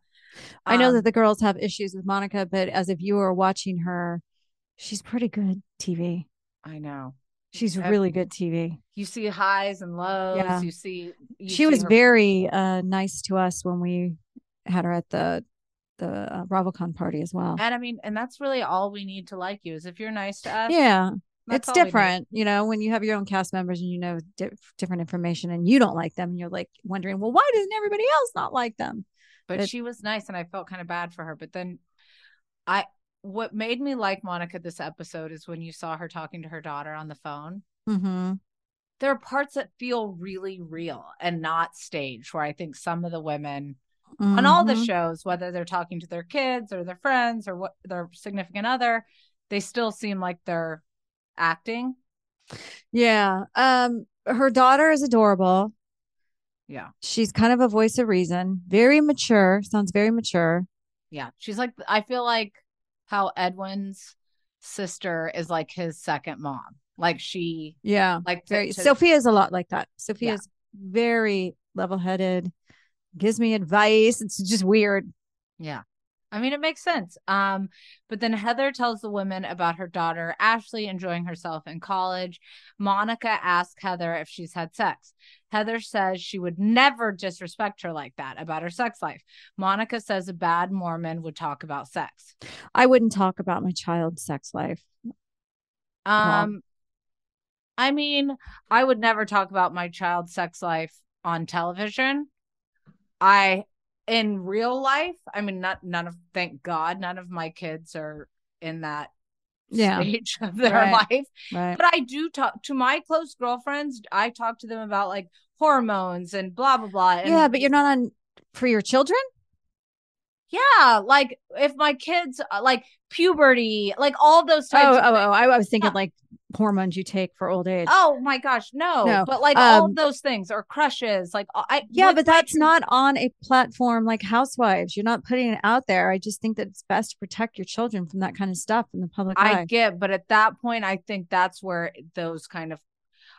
I know Um, that the girls have issues with Monica, but as if you viewer watching her, she's pretty good TV. I know. She's really good TV. You see highs and lows. Yeah. You see, you she see was her- very uh, nice to us when we had her at the the uh, BravoCon party as well. And I mean, and that's really all we need to like you is if you're nice to us. Yeah, that's it's all we need. different, you know, when you have your own cast members and you know di- different information and you don't like them, and you're like wondering, well, why doesn't everybody else not like them? But But- she was nice and I felt kind of bad for her. But then I what made me like Monica this episode is when you saw her talking to her daughter on the phone. Mm-hmm. There are parts that feel really real and not staged, where I think some of the women on all the Mhm. shows, whether they're talking to their kids or their friends or what their significant other, they still seem like they're acting. Yeah. Um, her daughter is adorable. Yeah. She's kind of a voice of reason, very mature, sounds very mature. Yeah. She's like, I feel like how Edwin's sister is like his second mom. Like she, Yeah. like to- Very to- Sophia's a lot like that. Sophia's very level headed, gives me advice. It's just weird. Yeah. I mean, it makes sense. Um, but then Heather tells the women about her daughter Ashley enjoying herself in college. Monica asks Heather if she's had sex. Heather says she would never disrespect her like that about her sex life. Monica says a bad Mormon would talk about sex. I wouldn't talk about my child's sex life. Um, I mean, I would never talk about my child's sex life on television. I, in real life, I mean, not none of, thank God, none of my kids are in that Yeah. stage (laughs) of their Right. life. Right. But I do talk to my close girlfriends. I talk to them about like hormones and blah blah blah. And yeah, but you're not on for your children? yeah, like if my kids uh, like puberty, like all those Oh, types. oh, of oh, things. I, I was thinking Yeah. like hormones you take for old age. Oh my gosh, no. No, But like all um, of those things or crushes, like I Yeah, but that's chil- not on a platform like Housewives. You're not putting it out there. I just think that it's best to protect your children from that kind of stuff in the public I eye. get, but at that point, I think that's where those kind of.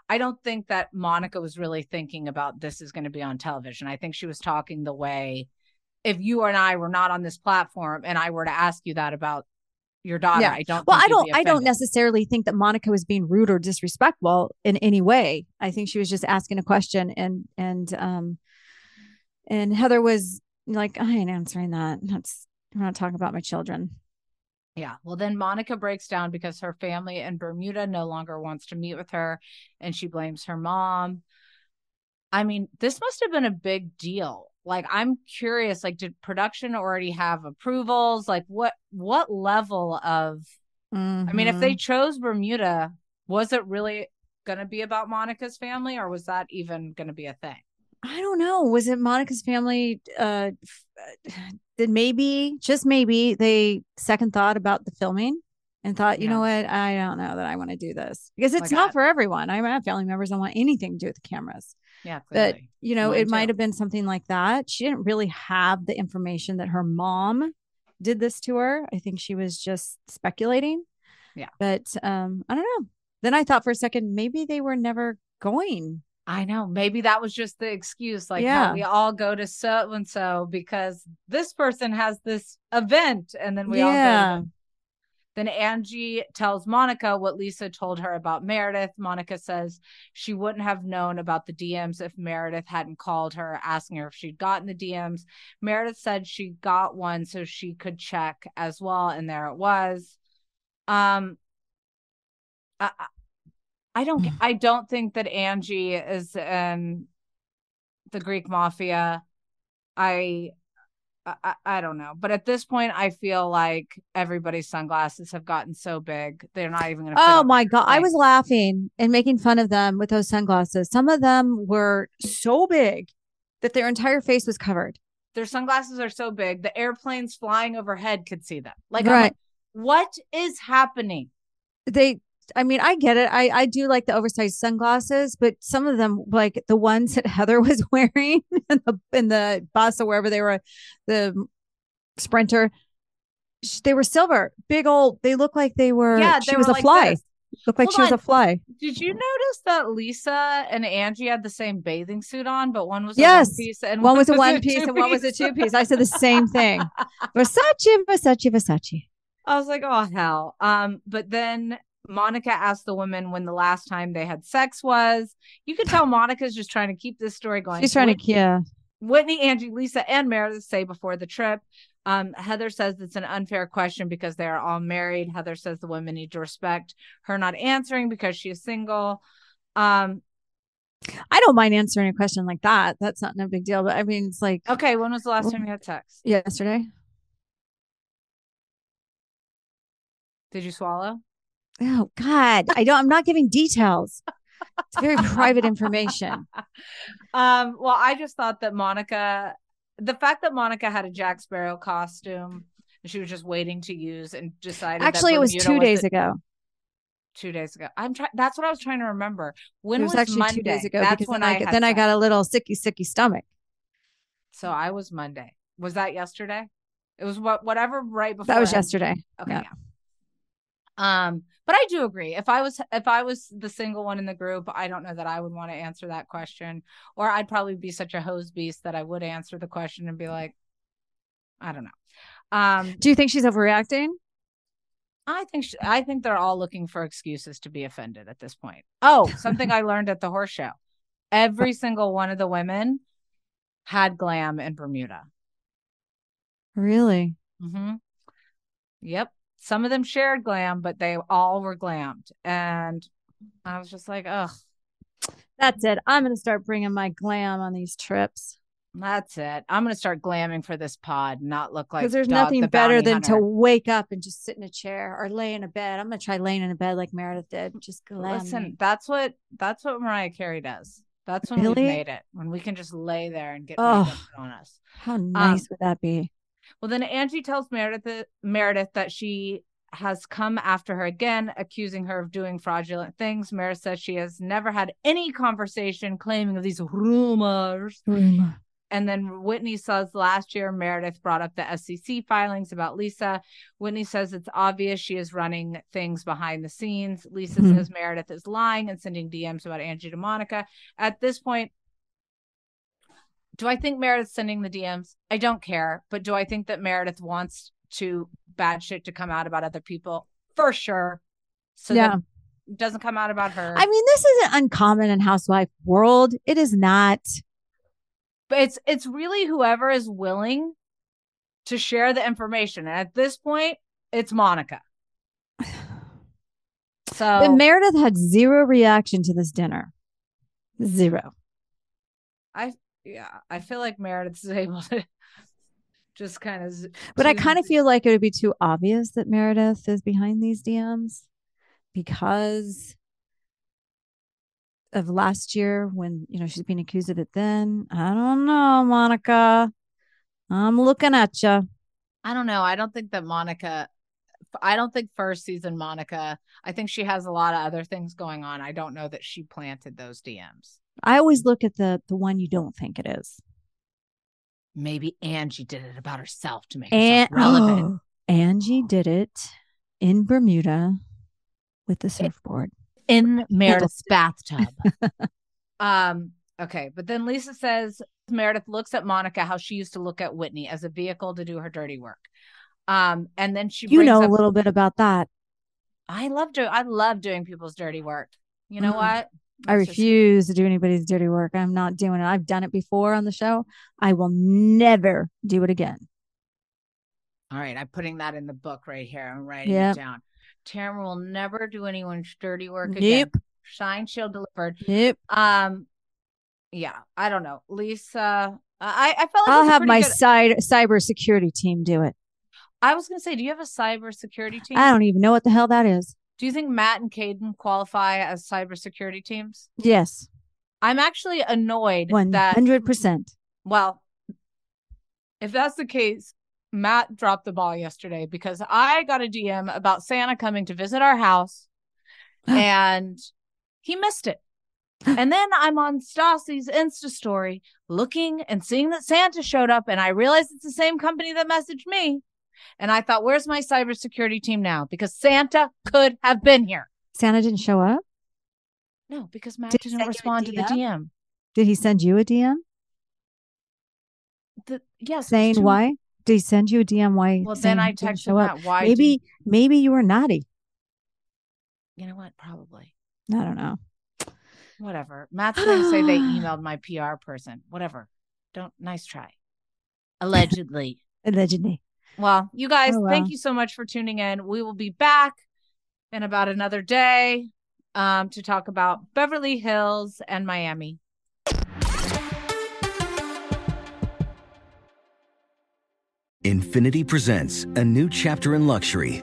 I don't think that Monica was really thinking about this is going to be on television. I think she was talking the way if you and I were not on this platform and I were to ask you that about your daughter, Yeah. I don't. Well, I don't I don't necessarily think that Monica was being rude or disrespectful in any way. I think she was just asking a question and and um and Heather was like, I ain't answering that. That's we're not talking about my children. Yeah. Well, then Monica breaks down because her family in Bermuda no longer wants to meet with her and she blames her mom. I mean, this must have been a big deal. Like I'm curious like did production already have approvals? Like what what level of I mean, if they chose Bermuda, was it really going to be about Monica's family or was that even going to be a thing? I don't know. Was it Monica's family? Uh, did maybe, just maybe, they second thought about the filming and thought, you know what? I don't know that I want to do this because it's Like not I- for everyone. I have family members don't want anything to do with the cameras. Yeah, But clearly. you know, Mine it might have been something like that. She didn't really have the information that her mom did this to her. I think she was just speculating. Yeah. But um, I don't know. Then I thought for a second maybe they were never going. I know. Maybe that was just the excuse. Like, Yeah. we all go to so and so because this person has this event, and then we all go. Yeah. To them. Then Angie tells Monica what Lisa told her about Meredith. Monica says she wouldn't have known about the DMs if Meredith hadn't called her asking her if she'd gotten the DMs. Meredith said she got one so she could check as well, and there it was. Um, I, I- I don't. I don't think that Angie is in the Greek mafia. I, I, I don't know, but at this point, I feel like everybody's sunglasses have gotten so big they're not even going to. Oh my god, I was laughing and making fun of them with those sunglasses. Some of them were so big that their entire face was covered. Their sunglasses are so big, the airplanes flying overhead could see them. Like, Right. like, what is happening? They I mean, I get it. I I do like the oversized sunglasses, but some of them like the ones (laughs) that Heather was (laughs) wearing in the in the bus or wherever they were the sprinter they were silver, big old. They look like they were. Yeah, she they was were a like fly. this. Looked like Hold she was a fly. Did you notice that Lisa and Angie had the same bathing suit on, but one was a Yes, one piece and one was a one piece and one was a two piece. I said the same thing. (laughs) Versace, Versace, Versace. I was like, oh hell. Um, but then Monica asked the women when the last time they had sex was. You could tell Monica's just trying to keep this story going. She's trying Whit- to, yeah. Whitney, Angie, Lisa, and Meredith say before the trip. Um, Heather says it's an unfair question because they are all married. Heather says the women need to respect her not answering because she is single. Um, I don't mind answering a question like that. That's not no big deal. But I mean, it's like okay, when was the last time you had sex? yesterday. Did you swallow? Oh God, I don't. I'm not giving details. It's very private information. (laughs) Um, well, I just thought that Monica, the fact that Monica had a Jack Sparrow costume, and she was just waiting to use and decided. that Actually, it was two days the- ago. Two days ago. I'm trying. That's what I was trying to remember. When it was, was, actually Monday? two days ago That's because when I, I then I got a little sicky sicky stomach. So I was Monday. Was that yesterday? It was what whatever right before. That was I- yesterday. Okay. Yeah. Yeah. Um, but I do agree. If I was if I was the single one in the group, I don't know that I would want to answer that question. Or I'd probably be such a hose beast that I would answer the question and be like, I don't know. Um, Do you think she's overreacting? I think sh I think they're all looking for excuses to be offended at this point. Oh, something I learned at the horse show. Every single one of the women had glam in Bermuda. Really? Mm-hmm. Yep. Some of them shared glam, but they all were glammed. And I was just like, ugh, That's it. I'm gonna start bringing my glam on these trips that's it. I'm going to start glamming for this pod, not look like because there's nothing the better than to wake up and just sit in a chair or lay in a bed. I'm gonna try laying in a bed like Meredith did. Just glam. Listen, me. that's what that's what Mariah Carey does. That's when Really? we've made it. When we can just lay there and get Oh. on us. How um, nice would that be? Well, then Angie tells Meredith Meredith that she has come after her again, accusing her of doing fraudulent things. Meredith says she has never had any conversation claiming of these rumors. And then Whitney says last year Meredith brought up the SEC filings about Lisa. Whitney says it's obvious she is running things behind the scenes. Lisa Mhm. says Meredith is lying and sending DMs about Angie to Monica. At this point, do I think Meredith's sending the DMs? I don't care. But do I think that Meredith wants to bad shit to come out about other people? For sure. So Yeah. that it doesn't come out about her. I mean, this isn't uncommon in housewife world. It is not. but it's it's really whoever is willing to share the information and at this point it's monica (sighs) so But Meredith had zero reaction to this dinner. Zero. i yeah i feel like meredith is (laughs) able to just kind of But I kind of feel like it would be too obvious that Meredith is behind these DMs because of last year when, you know, she's being accused of it then. I don't know, Monica. I'm looking at you. i don't know i don't think that monica i don't think first season monica i think she has a lot of other things going on i don't know that she planted those dms I always look at the the one you don't think it is. maybe angie did it about herself to make And herself relevant Angie did it in Bermuda with the surfboard. in Meredith's bathtub. (laughs) um, okay, but then Lisa says Meredith looks at Monica how she used to look at Whitney as a vehicle to do her dirty work. Um, and then she You know a little bit about that. I love do I love doing people's dirty work. You know Mm. what? I refuse to do anybody's dirty work. I'm not doing it. I've done it before on the show. I will never do it again. All right, I'm putting that in the book right here. I'm writing Yep. it down. Tamra will never do anyone's dirty work again. Nope. Shine shield delivered. Yep. Um, yeah, I don't know, Lisa. I I felt like I'll have my good- side cyber security team do it. I was gonna say, do you have a cyber security team? I don't even know what the hell that is. Do you think Matt and Caden qualify as cybersecurity teams? Yes, I'm actually annoyed one that hundred percent. well, if that's the case, Matt dropped the ball yesterday because I got a DM about Santa coming to visit our house (gasps) and he missed it. And then I'm on Stassi's Insta story looking and seeing that Santa showed up, and I realized it's the same company that messaged me. And I thought, where's my cybersecurity team now? Because Santa could have been here. Santa didn't show up. No, because Matt Did didn't send you a respond to the DM? Did he send you a DM The, yes, saying two- why? Did he send you a DM why? Well, then I texted? Matt, why? Maybe, maybe you were naughty. you know what? Probably. I don't know. Whatever. Matt's going to say they (sighs) emailed my PR person. Whatever. Don't. Nice try. Allegedly. Allegedly. Well, you guys, Oh, thank you so much for tuning in. We will be back in about another day um, to talk about Beverly Hills and Miami. Infiniti presents a new chapter in luxury,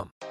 com.